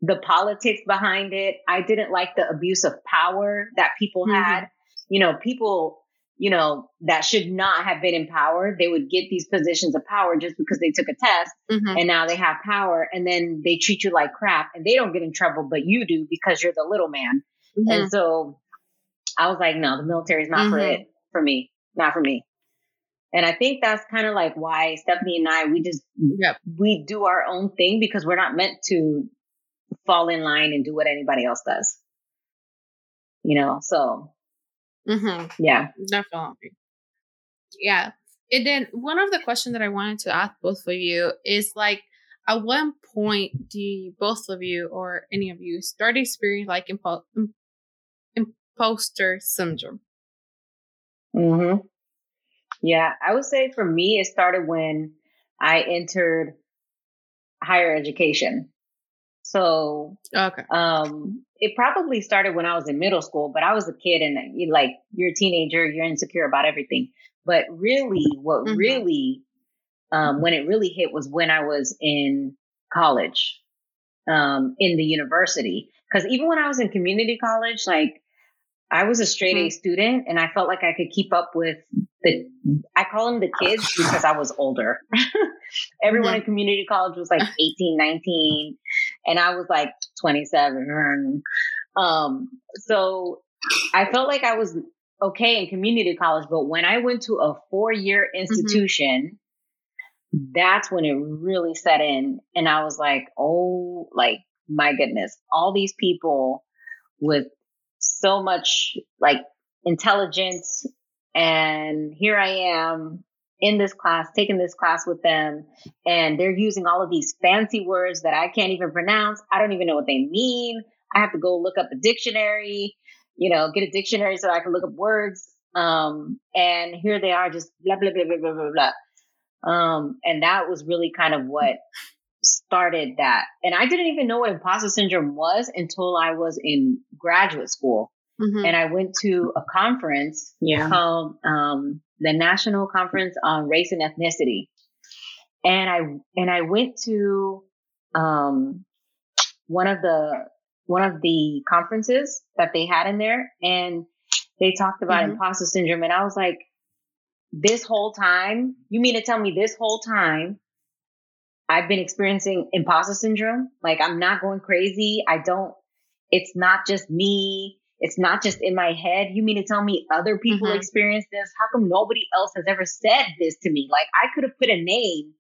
C: the politics behind it. I didn't like the abuse of power that people
A: Mhm.
C: had. You know, people, you know, that should not have been in power, they would get these positions of power just because they took a test
A: Mhm.
C: and now they have power and then they treat you like crap and they don't get in trouble, but you do because you're the little man.
A: Mhm.
C: And so I was like, no, the military is not for
A: Mhm.
C: it, for me, not for me. And I think that's kind of like why Stephanie and I, we just,
A: Yep.
C: we do our own thing because we're not meant to fall in line and do what anybody else does. You know, so
A: Mhm.
C: yeah.
A: Definitely. Yeah. And then one of the questions that I wanted to ask both of you is like, at what point do you, both of you or any of you start experiencing like impo- imposter syndrome?
C: hmm Yeah, I would say for me, it started when I entered higher education. So
A: Okay.
C: Um, it probably started when I was in middle school, but I was a kid and you like you're a teenager, you're insecure about everything. But really, what
A: Mhm.
C: really, um, when it really hit was when I was in college, um, in the university. Because even when I was in community college, like I was a straight A student, and I felt like I could keep up with the. I call them the kids because I was older. Everyone in community college was like 18, 19, and I was like 27. Um, so I felt like I was okay in community college, but when I went to a four year institution, that's when it really set in. And I was like, oh, like, my goodness, all these people with so much like intelligence. And here I am in this class, taking this class with them, and they're using all of these fancy words that I can't even pronounce. I don't even know what they mean. I have to go look up a dictionary, you know, get a dictionary so I can look up words. Um, and here they are just blah, blah, blah, blah, blah, blah, blah. Um, and that was really kind of what started that. And I didn't even know what imposter syndrome was until I was in graduate school.
A: Mhm.
C: And I went to a conference
B: Yeah.
C: called um, the National Conference on Race and Ethnicity. And I and I went to um, one of the one of the conferences that they had in there, and they talked about
A: Mhm.
C: imposter syndrome, and I was like, "This whole time, you mean to tell me this whole time I've been experiencing imposter syndrome? Like I'm not going crazy. I don't. It's not just me. It's not just in my head. You mean to tell me other people
A: Mhm.
C: experience this? How come nobody else has ever said this to me? Like I could have put a name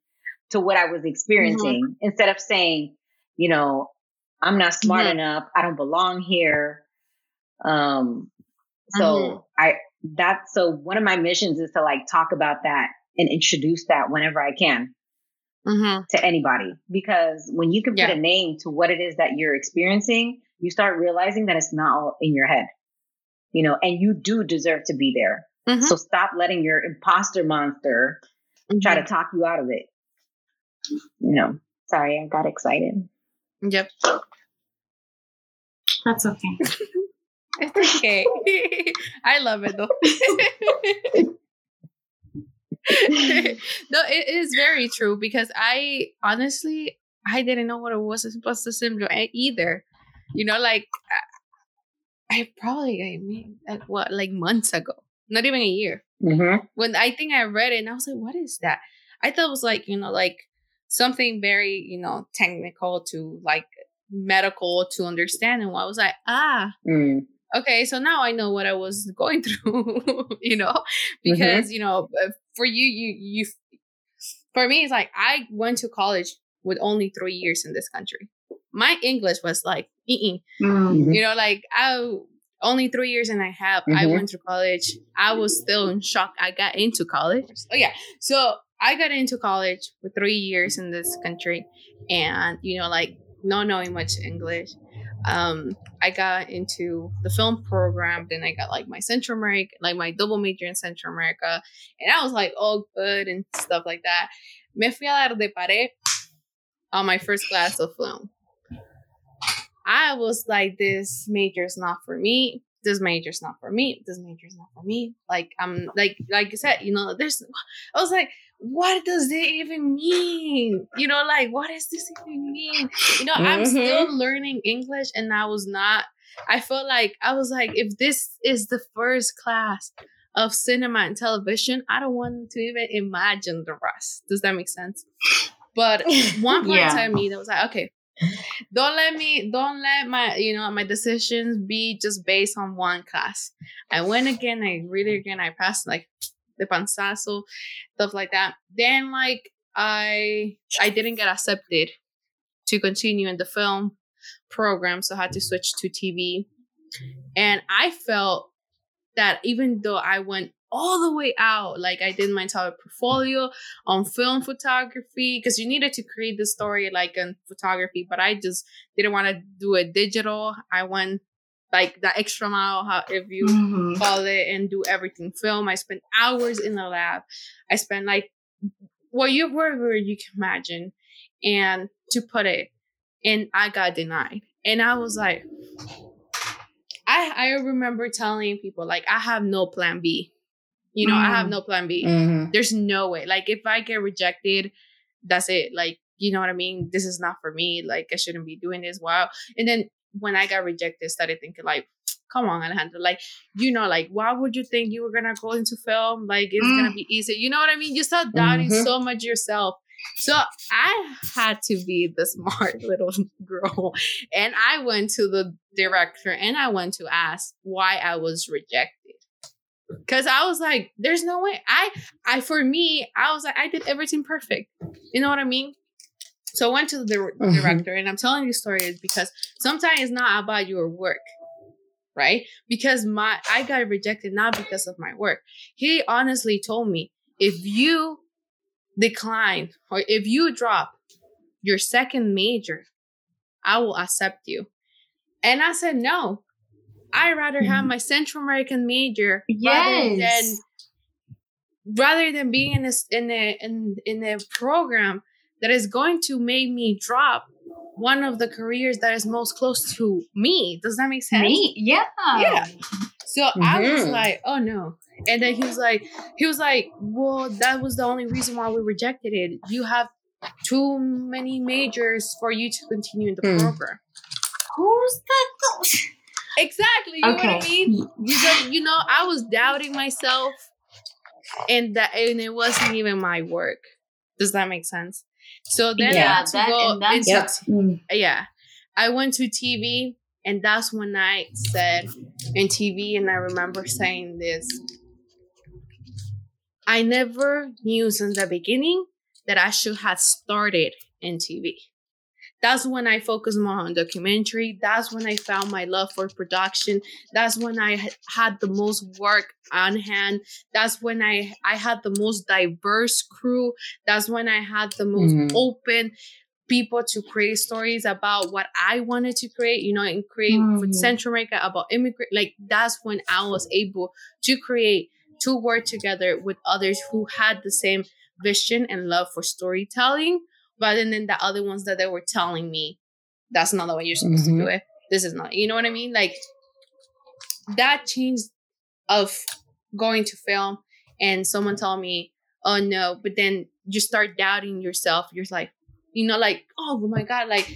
C: to what I was experiencing instead of saying, you know, I'm not smart
A: Mhm.
C: enough. I don't belong here. Um, so
A: Mhm.
C: I that's so one of my missions is to like talk about that and introduce that whenever I can. mm-hmm. to anybody because when you can put yeah. a name to what it is that you're experiencing, you start realizing that it's not all in your head, you know, and you do deserve to be there. Mm-hmm. So stop letting your imposter monster mm-hmm. try to mm-hmm. talk you out of it. You know, sorry, I got excited.
A: Yep.
B: That's okay.
A: it's okay. I love it though. no, it is very true because I honestly I didn't know what it was imposter syndrome either. You know, like I probably I mean like what like months ago, not even a year. Mm-hmm. When I think I read it and I was like, what is that? I thought it was like you know like something very you know technical to like medical to understand, and I was like, ah. Mm okay so now i know what i was going through you know mm-hmm. because mm-hmm. you know uh, for you you you for me it's like i went to college with only three years in this country my english was like mm-hmm. you know like i only three years and a half mm-hmm. i went to college i was still in shock i got into college oh yeah so i got into college with three years in this country and you know like not knowing much english um, I got into the film program. Then I got like my Central America, like my double major in Central America. And I was like, all good and stuff like that. Me fui a dar de pared on my first class of film. I was like, this major is not for me. This major is not for me. This major is not for me. Like I'm like like you said, you know, there's I was like, what does it even mean? You know, like, what does this even mean? You know, mm-hmm. I'm still learning English and I was not, I felt like, I was like, if this is the first class of cinema and television, I don't want to even imagine the rest. Does that make sense? But one point yeah. me that was like, okay, don't let me don't let my you know my decisions be just based on one class i went again i read it again i passed like the panzazo, stuff like that. Then like I I didn't get accepted to continue in the film program, so I had to switch to TV. And I felt that even though I went all the way out, like I did my entire portfolio on film photography, because you needed to create the story like in photography, but I just didn't want to do it digital. I went like the extra mile, how if you mm-hmm. call it, and do everything film. I spent hours in the lab. I spent like well, you wherever you can imagine, and to put it, and I got denied, and I was like, I I remember telling people like I have no plan B. You know, mm. I have mm. no plan B. Mm-hmm. There's no way. Like if I get rejected, that's it. Like you know what I mean? This is not for me. Like I shouldn't be doing this. Wow. And then when I got rejected, started thinking like, come on, Alejandra, like, you know, like, why would you think you were gonna go into film? Like, it's mm. gonna be easy. You know what I mean? You start doubting mm-hmm. so much yourself. So I had to be the smart little girl. And I went to the director and I went to ask why I was rejected. Cause I was like, there's no way. I I for me, I was like, I did everything perfect. You know what I mean? So I went to the mm-hmm. director, and I'm telling you stories because sometimes it's not about your work, right? Because my I got rejected not because of my work. He honestly told me if you decline or if you drop your second major, I will accept you. And I said no. I rather have mm-hmm. my Central American major yes. rather than rather than being in this in a in in a program that is going to make me drop one of the careers that is most close to me. Does that make sense?
B: Me? Yeah.
A: Yeah. So mm-hmm. I was mm-hmm. like, oh no. And then he was like, he was like, well, that was the only reason why we rejected it. You have too many majors for you to continue in the mm. program.
B: Who's that?
A: Exactly. You okay. know what I mean? You know, you know, I was doubting myself and that and it wasn't even my work. Does that make sense? So then yeah, I had to that, go into yep. Mm. yeah. I went to TV and that's when I said in TV and I remember saying this. I never knew since the beginning that I should have started in TV. That's when I focused more on documentary. That's when I found my love for production. That's when I had the most work on hand. That's when I I had the most diverse crew. That's when I had the most mm-hmm. open people to create stories about what I wanted to create, you know, and create mm-hmm. for Central America about immigrant. Like that's when I was able to create to work together with others who had the same vision and love for storytelling rather then the other ones that they were telling me that's not the way you're supposed mm-hmm. to do mm-hmm. it. This is not, you know what I mean? Like that change of going to film and someone tell me, oh no, but then you start doubting yourself. You're like, you know, like, oh my God, like,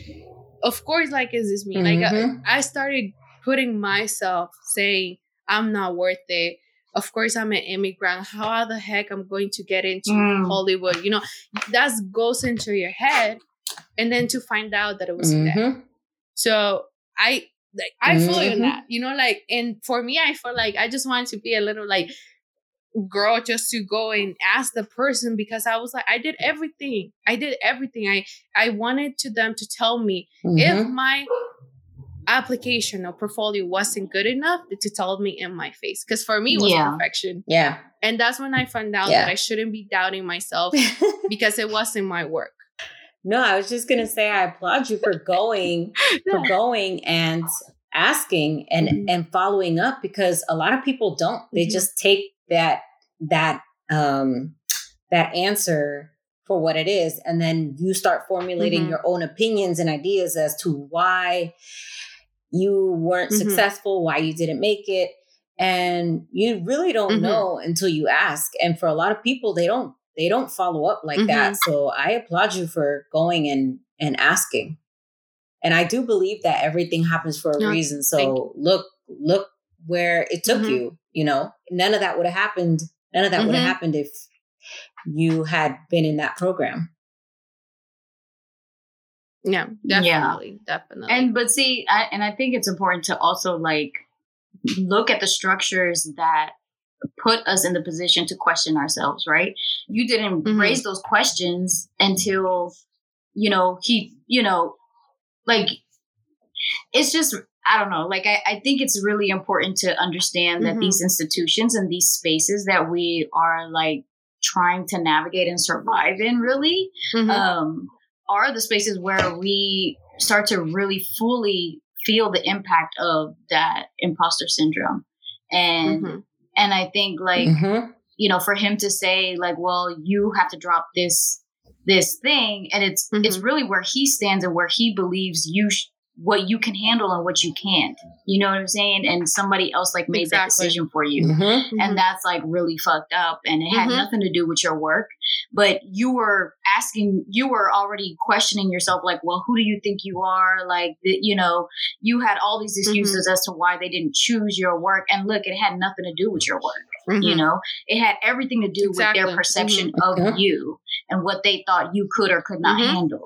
A: of course, like, is this me? Mm-hmm. Like, uh, I started putting myself saying, I'm not worth it of course i'm an immigrant how the heck i'm going to get into mm. hollywood you know that goes into your head and then to find out that it was mm-hmm. there so i like i mm-hmm. feel in that you know like and for me i feel like i just wanted to be a little like girl just to go and ask the person because i was like i did everything i did everything i i wanted to them to tell me mm-hmm. if my application or portfolio wasn't good enough to tell me in my face. Because for me, it was yeah. perfection.
C: Yeah.
A: And that's when I found out yeah. that I shouldn't be doubting myself because it wasn't my work.
C: No, I was just gonna say I applaud you for going, for going and asking and mm-hmm. and following up because a lot of people don't. They mm-hmm. just take that that um that answer for what it is and then you start formulating mm-hmm. your own opinions and ideas as to why you weren't mm-hmm. successful, why you didn't make it. And you really don't mm-hmm. know until you ask. And for a lot of people, they don't they don't follow up like mm-hmm. that. So I applaud you for going and and asking. And I do believe that everything happens for a reason. So look look where it took mm-hmm. you, you know. None of that would have happened. None of that would have mm-hmm. happened if you had been in that program.
A: Yeah, definitely, yeah. definitely.
B: And but see, I, and I think it's important to also like look at the structures that put us in the position to question ourselves. Right? You didn't mm-hmm. raise those questions until you know he, you know, like it's just I don't know. Like, I, I think it's really important to understand that mm-hmm. these institutions and these spaces that we are like trying to navigate and survive in, really, mm-hmm. um, are the spaces where we start to really fully feel the impact of that imposter syndrome. And mm-hmm. and I think like mm-hmm. you know, for him to say like, well, you have to drop this this thing and it's mm-hmm. it's really where he stands and where he believes you sh- what you can handle and what you can't. You know what I'm saying? And somebody else like made exactly. that decision for you. Mm-hmm. And mm-hmm. that's like really fucked up. And it had mm-hmm. nothing to do with your work, but you were asking, you were already questioning yourself, like, well, who do you think you are? Like, you know, you had all these excuses mm-hmm. as to why they didn't choose your work. And look, it had nothing to do with your work. You mm-hmm. know, it had everything to do exactly. with their perception mm-hmm. of you and what they thought you could or could not handle.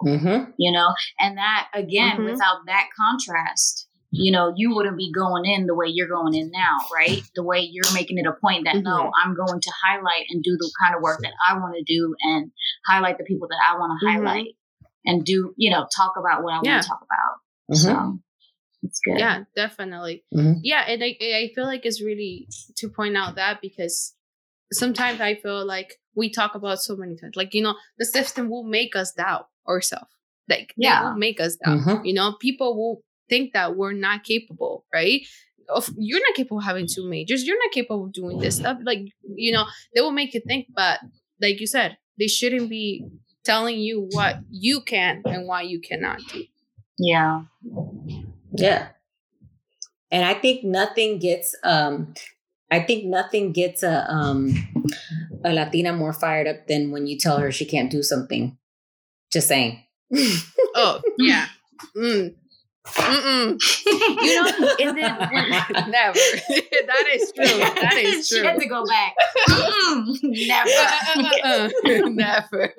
B: You know, and that again, without that contrast, you know, you wouldn't be going in the way you're going in now, right? The way you're making it a point that mm-hmm. no, I'm going to highlight and do the kind of work that I want to do and highlight the people that I want to mm-hmm. highlight and do, you know, talk about what I yeah. want to talk about. Mm-hmm. So it's good.
A: Yeah, definitely. Mm-hmm. Yeah, and I, I feel like it's really to point out that because sometimes I feel like we talk about so many times, like, you know, the system will make us doubt ourselves. Like, yeah, will make us doubt. Mm-hmm. You know, people will think that we're not capable, right? Of you're not capable of having two majors, you're not capable of doing this stuff. Like, you know, they will make you think, but like you said, they shouldn't be telling you what you can and why you cannot do.
B: Yeah.
C: Yeah. And I think nothing gets um I think nothing gets a um a Latina more fired up than when you tell her she can't do something. Just saying.
A: Oh, yeah. Mm. Mm-mm. you know, and then when, never. that is true. That is true.
B: She had to go back. never,
A: uh, uh, uh, never.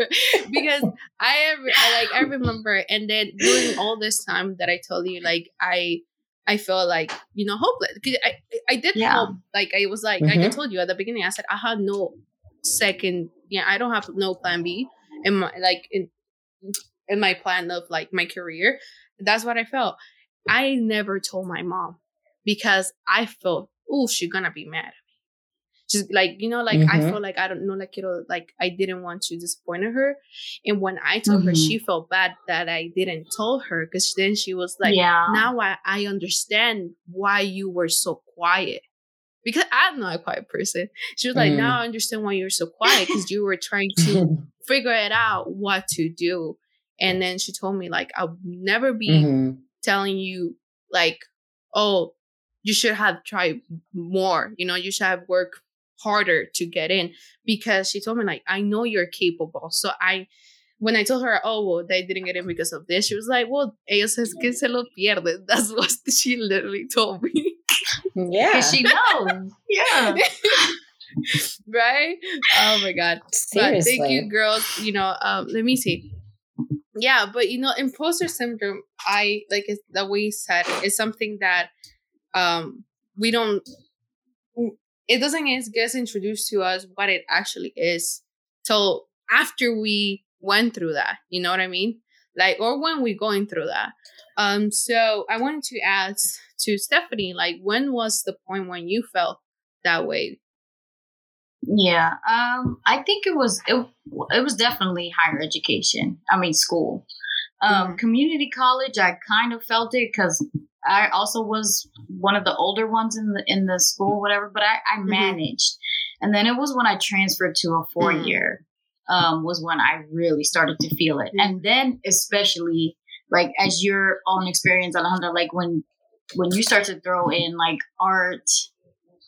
A: Because I, I like I remember, and then during all this time that I told you, like I. I felt like you know hopeless because I I did yeah. hope like I was like mm-hmm. I told you at the beginning I said I had no second yeah I don't have no plan B in my like in in my plan of like my career. That's what I felt. I never told my mom because I felt, oh, she's gonna be mad at me. Just like, you know, like mm-hmm. I felt like I don't know, like, you know, like I didn't want to disappoint her. And when I told mm-hmm. her, she felt bad that I didn't tell her because then she was like, yeah. now I, I understand why you were so quiet. Because I'm not a quiet person. She was like, mm. now I understand why you're so quiet because you were trying to figure it out what to do. And then she told me, like, I'll never be mm-hmm. telling you, like, oh, you should have tried more. You know, you should have worked harder to get in because she told me like I know you're capable. So I when I told her, oh well, they didn't get in because of this, she was like, well, ellos es que se lo pierden. That's what she literally told me.
B: Yeah, she knows. yeah.
A: right? Oh my god. Seriously. But thank you, girls. You know, um, let me see. Yeah, but you know, imposter syndrome, I like that we said is something that um we don't it doesn't get introduced to us what it actually is till after we went through that you know what i mean? Like or when we're going through that. Um so i wanted to ask to stephanie like when was the point when you felt that way
B: yeah um i think it was it, it was definitely higher education i mean school um mm-hmm. community college i kind of felt it because I also was one of the older ones in the in the school, whatever. But I, I mm-hmm. managed, and then it was when I transferred to a four mm-hmm. year, um, was when I really started to feel it, mm-hmm. and then especially like as your own experience, Alejandra, like when when you start to throw in like art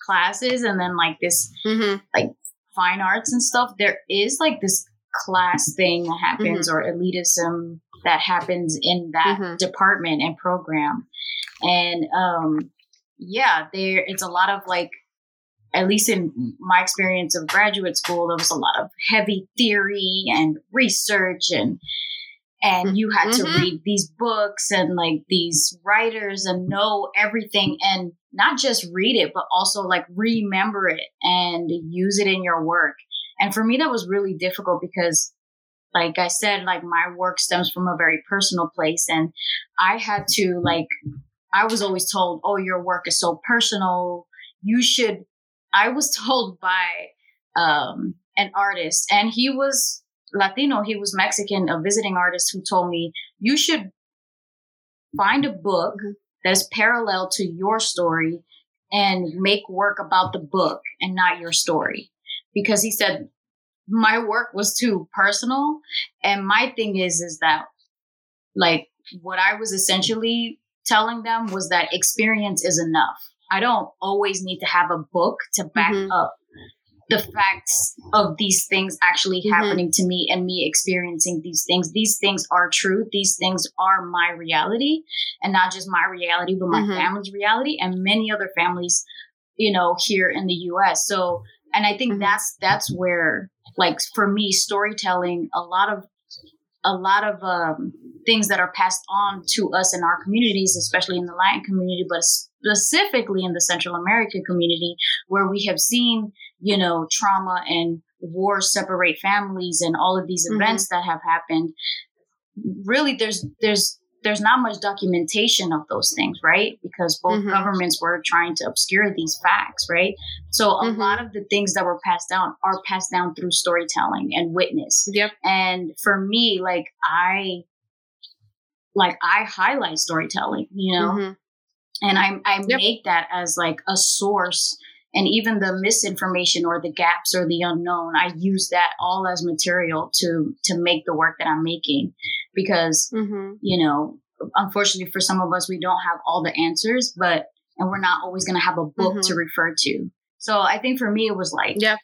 B: classes and then like this mm-hmm. like fine arts and stuff, there is like this class thing that happens mm-hmm. or elitism that happens in that mm-hmm. department and program and um, yeah, there it's a lot of like at least in my experience of graduate school, there was a lot of heavy theory and research and and you had mm-hmm. to read these books and like these writers and know everything and not just read it but also like remember it and use it in your work and for me that was really difficult because like i said like my work stems from a very personal place and i had to like I was always told, oh, your work is so personal. You should. I was told by um, an artist, and he was Latino, he was Mexican, a visiting artist who told me, you should find a book mm-hmm. that's parallel to your story and make work about the book and not your story. Because he said, my work was too personal. And my thing is, is that like what I was essentially telling them was that experience is enough. I don't always need to have a book to back mm-hmm. up the facts of these things actually mm-hmm. happening to me and me experiencing these things. These things are true. These things are my reality and not just my reality, but my mm-hmm. family's reality and many other families, you know, here in the US. So, and I think mm-hmm. that's, that's where, like, for me, storytelling, a lot of a lot of um, things that are passed on to us in our communities, especially in the Latin community, but specifically in the Central American community, where we have seen, you know, trauma and war separate families and all of these mm-hmm. events that have happened. Really, there's there's there's not much documentation of those things, right? Because both mm-hmm. governments were trying to obscure these facts, right? So a mm-hmm. lot of the things that were passed down are passed down through storytelling and witness.
A: Yep.
B: And for me, like I like I highlight storytelling, you know? Mm-hmm. And I I yep. make that as like a source and even the misinformation or the gaps or the unknown i use that all as material to to make the work that i'm making because mm-hmm. you know unfortunately for some of us we don't have all the answers but and we're not always going to have a book mm-hmm. to refer to so i think for me it was like
A: yeah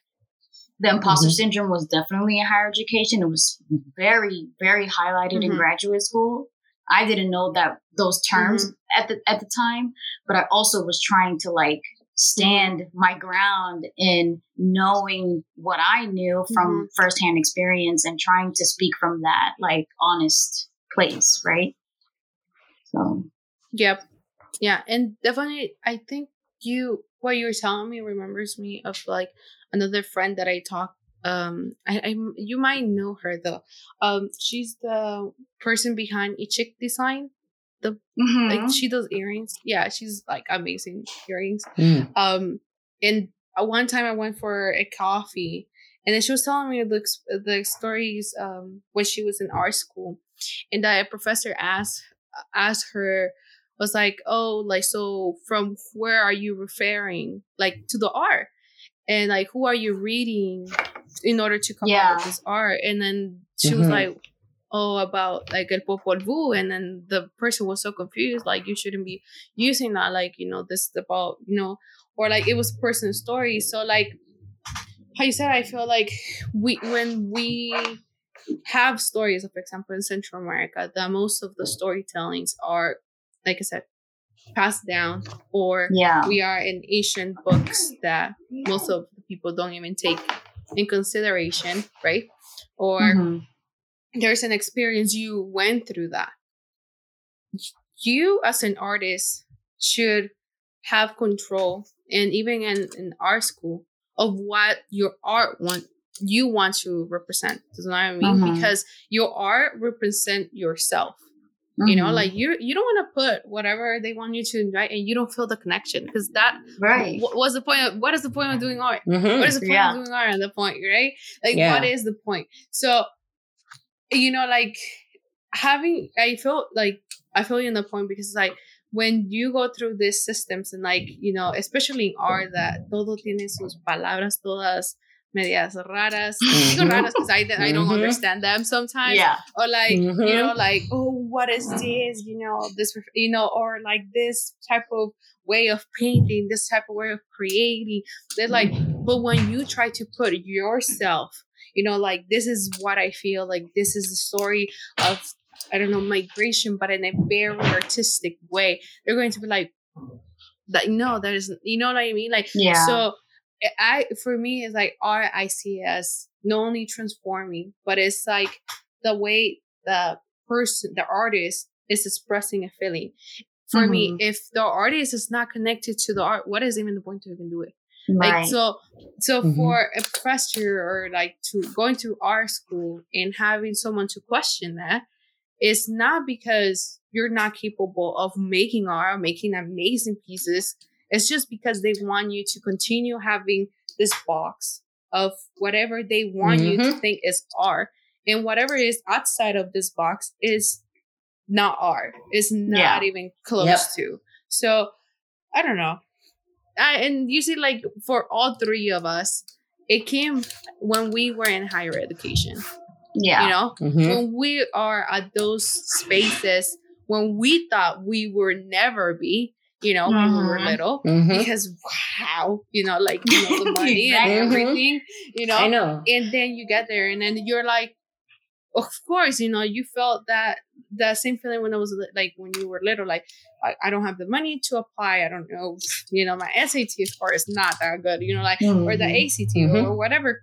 B: the imposter mm-hmm. syndrome was definitely in higher education it was very very highlighted in mm-hmm. graduate school i didn't know that those terms mm-hmm. at the at the time but i also was trying to like stand my ground in knowing what I knew from mm-hmm. firsthand experience and trying to speak from that like honest place, right? So,
A: yep. Yeah, and definitely I think you what you were telling me remembers me of like another friend that I talked um I, I you might know her though um she's the person behind ichik design the
B: Mhm.
A: like she does earrings yeah she's like amazing earrings
D: Mm.
A: um and uh, one time i went for a coffee and then she was telling me the, the stories um when she was in art school and that a professor asked asked her was like oh like so from where are you referring like to the art and like who are you reading in order to come up
B: Yeah.
A: with this art and then she was
D: Mhm.
A: like oh about like el popol vuh and then the person was so confused like you shouldn't be using that like you know this is about you know or like it was personal story so like how you said i feel like we when we have stories for example in central america that most of the storytellings are like i said passed down or
B: Yeah.
A: we are in asian books that most of the people don't even take in consideration right or
B: Mhm.
A: There's an experience you went through that you as an artist should have control and even in, in art school of what your art want you want to represent does know what i mean
B: Mhm.
A: because your art represent yourself you know
B: Mhm.
A: like you you don't want to put whatever they want you to invite and you don't feel the connection because that
B: right.
A: wh- what's the point of what is the point of doing art
D: Mhm.
A: what is the point
B: Yeah.
A: of doing art at the point, right? Like,
D: Yeah.
A: what is the point? So, you know, like having, I feel like I feel you in the point because, like, when you go through these systems and, like, you know, especially in art, that todo tiene sus palabras todas medias raras. Digo
D: Mhm.
A: raras because I, I don't
D: Mhm.
A: understand them sometimes
B: Yeah.
A: or like you
D: Mhm.
A: know like oh what is this you know this you know or like this type of way of painting this type of way of creating they're like but when you try to put yourself you know like this is what i feel like this is the story of i don't know migration but in a very artistic way they're going to be like that no that is you know what i mean like
B: Yeah.
A: so I for me it's like art I see as not only transforming, but it's like the way the person, the artist is expressing a feeling. For me,
B: Mhm.
A: if the artist is not connected to the art, what is even the point to even do it?
B: Right.
A: Like so so
D: Mhm.
A: for a professor or like to going through our school and having someone to question that, it's not because you're not capable of making art, making amazing pieces. It's just because they want you to continue having this box of whatever they want you to think is art. And whatever is outside of this box is not art. It's not
B: Yeah.
A: even close
D: Yep.
A: to. So I don't know. I, and usually, like for all three of us, it came when we were in higher education.
B: yeah.
A: You know,
D: Mhm.
A: when we are at those spaces when we thought we would never be. You know, when we were
B: Mhm.
A: little,
D: Mhm.
A: because wow, you know, like you know the money and
B: Exactly.
A: everything. You know,
D: I know.
A: and then you get there and then you're like of course you know you felt that that same feeling when i was like when you were little like I, I don't have the money to apply. I don't know you know my sat score is not that good you know like or the
B: Mhm.
A: act
D: Mhm.
A: or whatever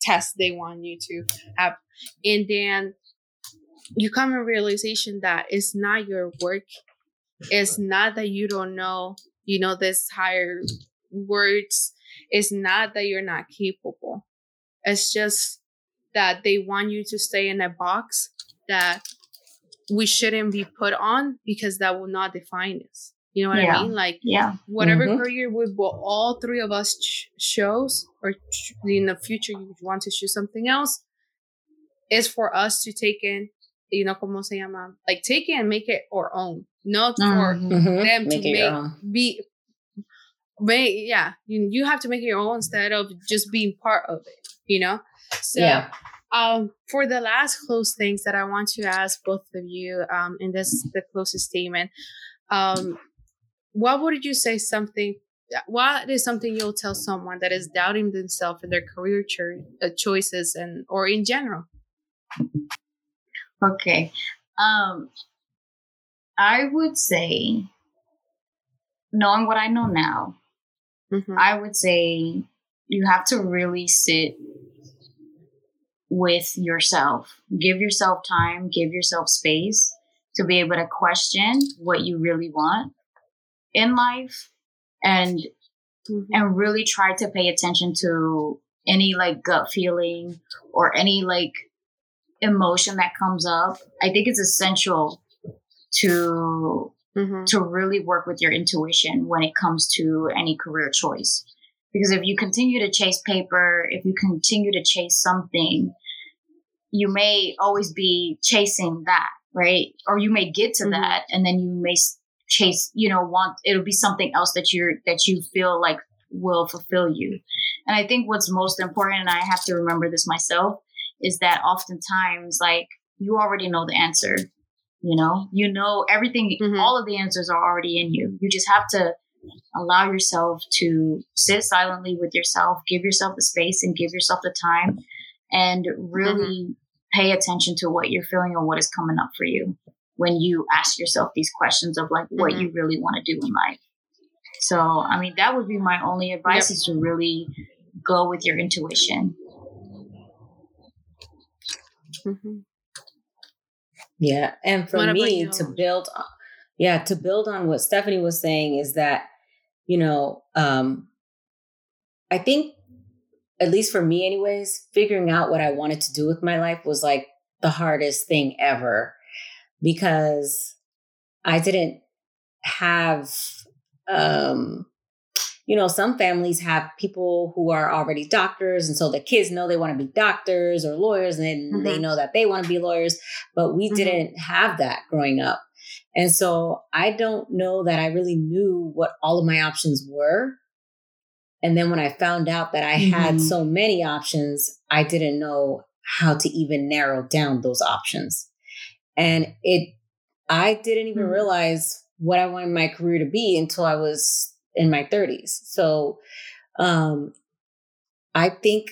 A: test they want you to have. And then you come in realization that it's not your work. It's not that you don't know you know this higher words. It's not that you're not capable. It's just that they want you to stay in a box that we shouldn't be put on because that will not define us you know what
B: Yeah.
A: i mean like
B: Yeah.
A: whatever
D: Mhm.
A: career we will all three of us ch- shows or ch- in the future you want to choose something else is for us to take in you know como se llama like take it and make it our own not for
B: Mhm.
D: Mhm.
A: them
D: Make
A: to make
D: your
A: be make yeah you, you have to make it your own instead of just being part of it you know so
D: Yeah.
A: Um for the last close things that i want to ask both of you um in this the closest statement um what would you say something what is something you'll tell someone that is doubting themselves in their career cho- uh, choices and or in general
B: Okay. Um, I would say, knowing what I know now,
A: Mhm.
B: I would say you have to really sit with yourself. Give yourself time, give yourself space to be able to question what you really want in life and
A: Mhm.
B: and really try to pay attention to any like gut feeling or any like emotion that comes up, I think it's essential to mm-hmm. to really work with your intuition when it comes to any career choice. Because if you continue to chase paper, if you continue to chase something, you may always be chasing that, right? Or you may get to mm-hmm. that and then you may chase, you know, want it'll be something else that you're that you feel like will fulfill you. And I think what's most important, and I have to remember this myself, is that oftentimes like you already know the answer. You know, you know everything, mm-hmm. all of the answers are already in you. You just have to allow yourself to sit silently with yourself, give yourself the space and give yourself the time and really mm-hmm. Pay attention to what you're feeling and what is coming up for you when you ask yourself these questions of like what mm-hmm. you really want to do in life. So, I mean, that would be my only advice yep. is to really go with your intuition.
C: Mm-hmm. Yeah, and for me to build, yeah, to build on what Stephanie was saying is that, you know, um, I think, at least for me, anyways, figuring out what I wanted to do with my life was like the hardest thing ever because I didn't have um you know, some families have people who are already doctors, and so the kids know they want to be doctors or lawyers, and mm-hmm. they know that they want to be lawyers. But we mm-hmm. didn't have that growing up. And so I don't know that I really knew what all of my options were. And then when I found out that I mm-hmm. had so many options, I didn't know how to even narrow down those options. And it, I didn't even mm-hmm. realize what I wanted my career to be until I was in my 30s. So um I think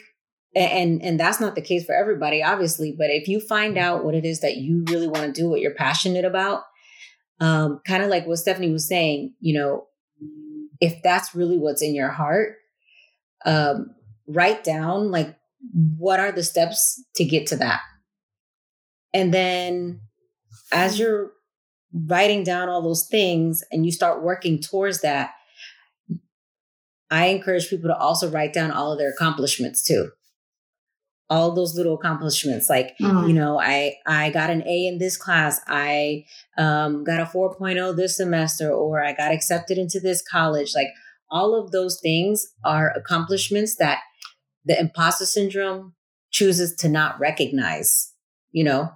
C: and and that's not the case for everybody obviously, but if you find out what it is that you really want to do, what you're passionate about, um kind of like what Stephanie was saying, you know, if that's really what's in your heart, um write down like what are the steps to get to that. And then as you're writing down all those things and you start working towards that, I encourage people to also write down all of their accomplishments too. All those little accomplishments, like mm-hmm. you know, I I got an A in this class, I um, got a 4.0 this semester, or I got accepted into this college. Like all of those things are accomplishments that the imposter syndrome chooses to not recognize. You know,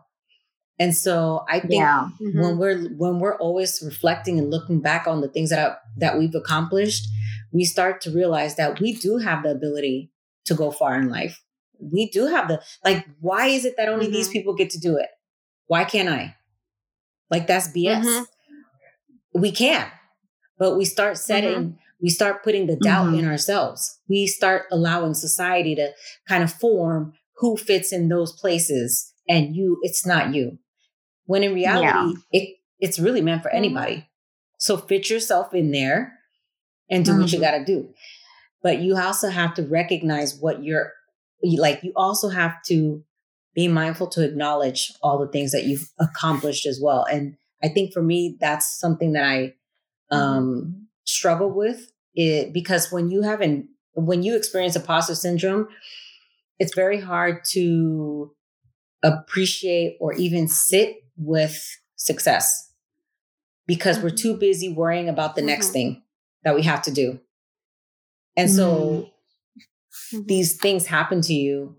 C: and so I think yeah. mm-hmm. when we're when we're always reflecting and looking back on the things that I, that we've accomplished, we start to realize that we do have the ability to go far in life. We do have the, like, why is it that only mm-hmm. these people get to do it? Why can't I? Like, that's BS. Mm-hmm. We can, but we start setting, mm-hmm. we start putting the doubt in mm-hmm. ourselves. We start allowing society to kind of form who fits in those places and you, it's not you. When in reality, yeah. it, it's really meant for mm-hmm. anybody. So fit yourself in there and do what you mm-hmm. got to do. But you also have to recognize what you're like. You also have to be mindful to acknowledge all the things that you've accomplished as well. And I think for me, that's something that I mm-hmm. um, struggle with it because when you haven't, when you experience imposter syndrome, it's very hard to appreciate or even sit with success because we're too busy worrying about the mm-hmm. next thing that we have to do. And so mm-hmm. these things happen to you.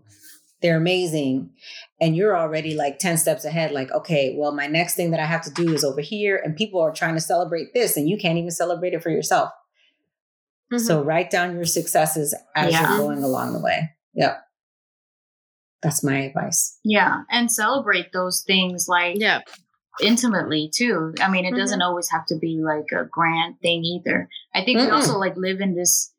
C: They're amazing. And you're already like 10 steps ahead, like, okay, well, my next thing that I have to do is over here. And people are trying to celebrate this, and you can't even celebrate it for yourself. Mm-hmm. So write down your successes as yeah. you're going along the way. Yep. That's my advice.
B: Yeah. And celebrate those things like yeah intimately too. I mean, it mm-hmm. doesn't always have to be like a grand thing either. I think mm we also like live in this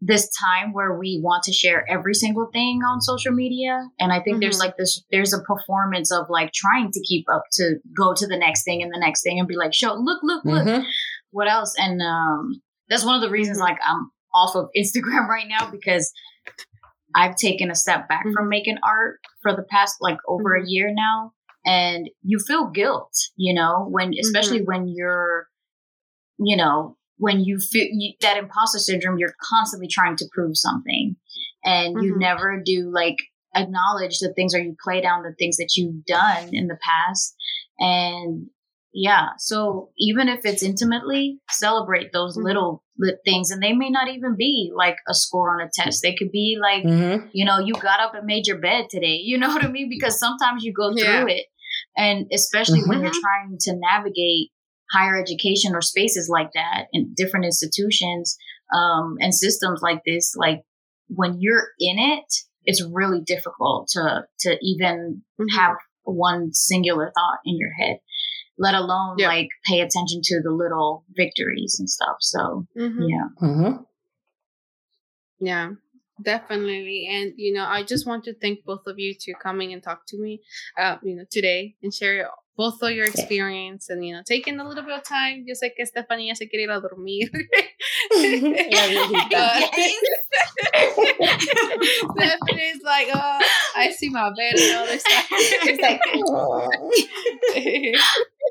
B: this time where we want to share every single thing on social media and i think mm-hmm. there's like this there's a performance of like trying to keep up to go to the next thing and the next thing and be like show look look look mm-hmm. what else and um that's one of the reasons like i'm off of instagram right now because i've taken a step back mm-hmm. from making art for the past like over a mm-hmm. year now and you feel guilt, you know, when, especially mm-hmm. when you're, you know, when you feel you, that imposter syndrome, you're constantly trying to prove something, and mm-hmm. you never do like acknowledge the things or you play down the things that you've done in the past, and yeah. So even if it's intimately, celebrate those mm-hmm. little, things, and they may not even be like a score on a test. They could be like, mm-hmm. you know, you got up and made your bed today. You know what I mean? Because sometimes you go through yeah. it, and especially mm-hmm. when you're trying to navigate higher education or spaces like that in different institutions um, and systems like this, like when you're in it, it's really difficult to to even mm-hmm. have one singular thought in your head, let alone yeah. like pay attention to the little victories and stuff. So mm-hmm. yeah. Mm-hmm.
A: Yeah, definitely. And you know, I just want to thank both of you to coming and talk to me, uh, you know, today and share both of your experience and you know taking a little bit of time. Yo sé que Estefanía se quiere ir a dormir. Stephanie's like, oh, I see my bed and all this stuff. Like, oh.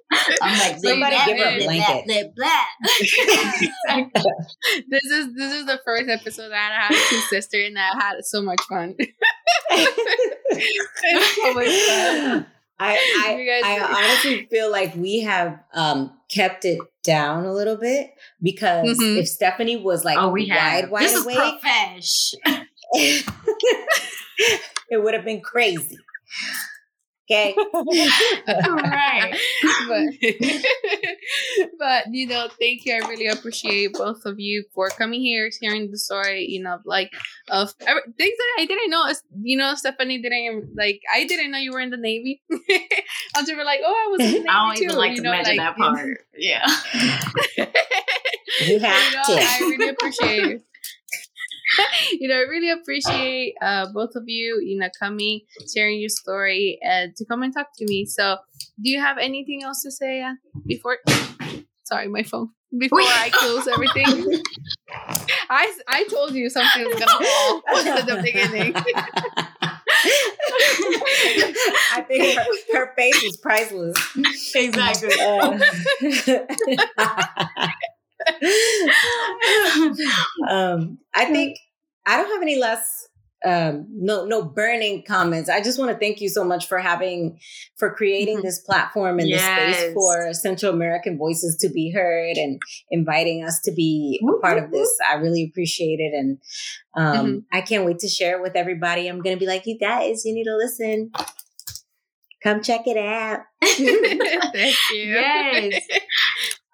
A: I'm like, somebody give her a blanket. This is this is the first episode that I had two sisters and I had so much fun.
C: oh my god. I I, I honestly feel like we have um, kept it down a little bit because mm-hmm. if Stephanie was like oh, we wide, have. wide this awake, it would have been crazy. Okay.
A: right. But, but, you know, thank you. I really appreciate both of you for coming here, sharing the story, you know, like of things that I didn't know. You know, Stephanie didn't like, I didn't know you were in the Navy. Until we're like, oh, I was in the Navy. I don't too, even like to know, imagine like, that part. Yeah. you have you know, to. I really appreciate you know, I really appreciate uh, both of you, you know, coming, sharing your story, and to come and talk to me. So, do you have anything else to say uh, before? Sorry, my phone. Before I close everything, I I told you something was gonna fall at the beginning.
C: I think her, her, face is priceless. Exactly. Uh, um, I think I don't have any less um no no burning comments. I just want to thank you so much for having for creating mm-hmm. this platform and yes. the space for central american voices to be heard and inviting us to be a part of this. I really appreciate it and um mm-hmm. i can't wait to share it with everybody. I'm gonna be like you guys you need to listen. Come check it out. Thank
B: you. Yes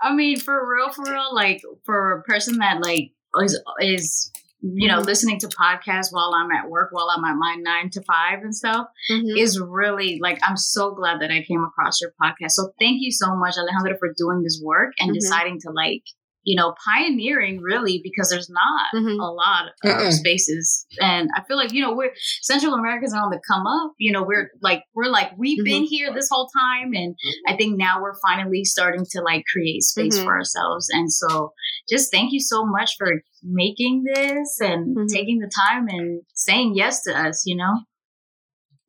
B: I mean, for real, for real, like for a person that like is is you know mm-hmm. listening to podcasts while I'm at work, while I'm at my nine to five and stuff, mm-hmm. is really like I'm so glad that I came across your podcast. So thank you so much, Alejandra, for doing this work and mm-hmm. deciding to like you know, pioneering really because there's not mm-hmm. a lot of Mm-mm. spaces. And I feel like, you know, we're Central Americans are on the come up. You know, we're like, we're like, we've mm-hmm. been here this whole time. And I think now we're finally starting to like create space mm-hmm. for ourselves. And so just thank you so much for making this and mm-hmm. taking the time and saying yes to us, you know?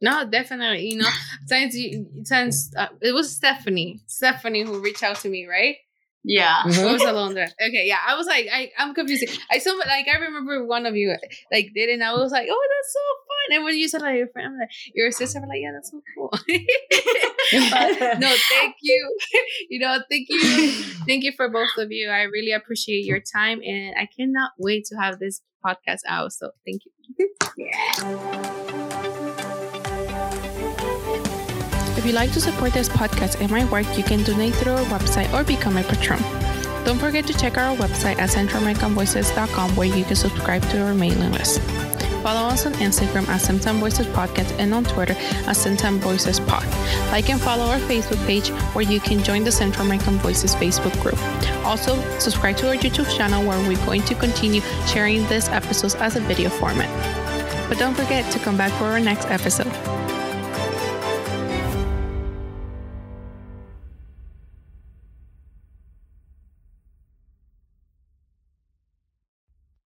A: No, definitely. You know, since you, since uh, it was Stephanie, Stephanie who reached out to me, right?
B: Yeah. Mm-hmm.
A: It was Alondra. Okay, yeah. I was like, I, I'm confused. I saw like I remember one of you like did it and I was like, oh that's so fun. And when you said like your friend, I'm like, your sister, I'm like, yeah, that's so cool. but, no, thank you. you know, thank you. Thank you for both of you. I really appreciate your time and I cannot wait to have this podcast out. So thank you. yeah. If you'd like to support this podcast and my work, you can donate through our website or become a patron. Don't forget to check our website at centralamericanvoices.com where you can subscribe to our mailing list. Follow us on Instagram at Centam Voices Podcast and on Twitter at Centam Voices Pod. Like and follow our Facebook page where you can join the Central American Voices Facebook group. Also, subscribe to our YouTube channel where we're going to continue sharing these episodes as a video format. But don't forget to come back for our next episode.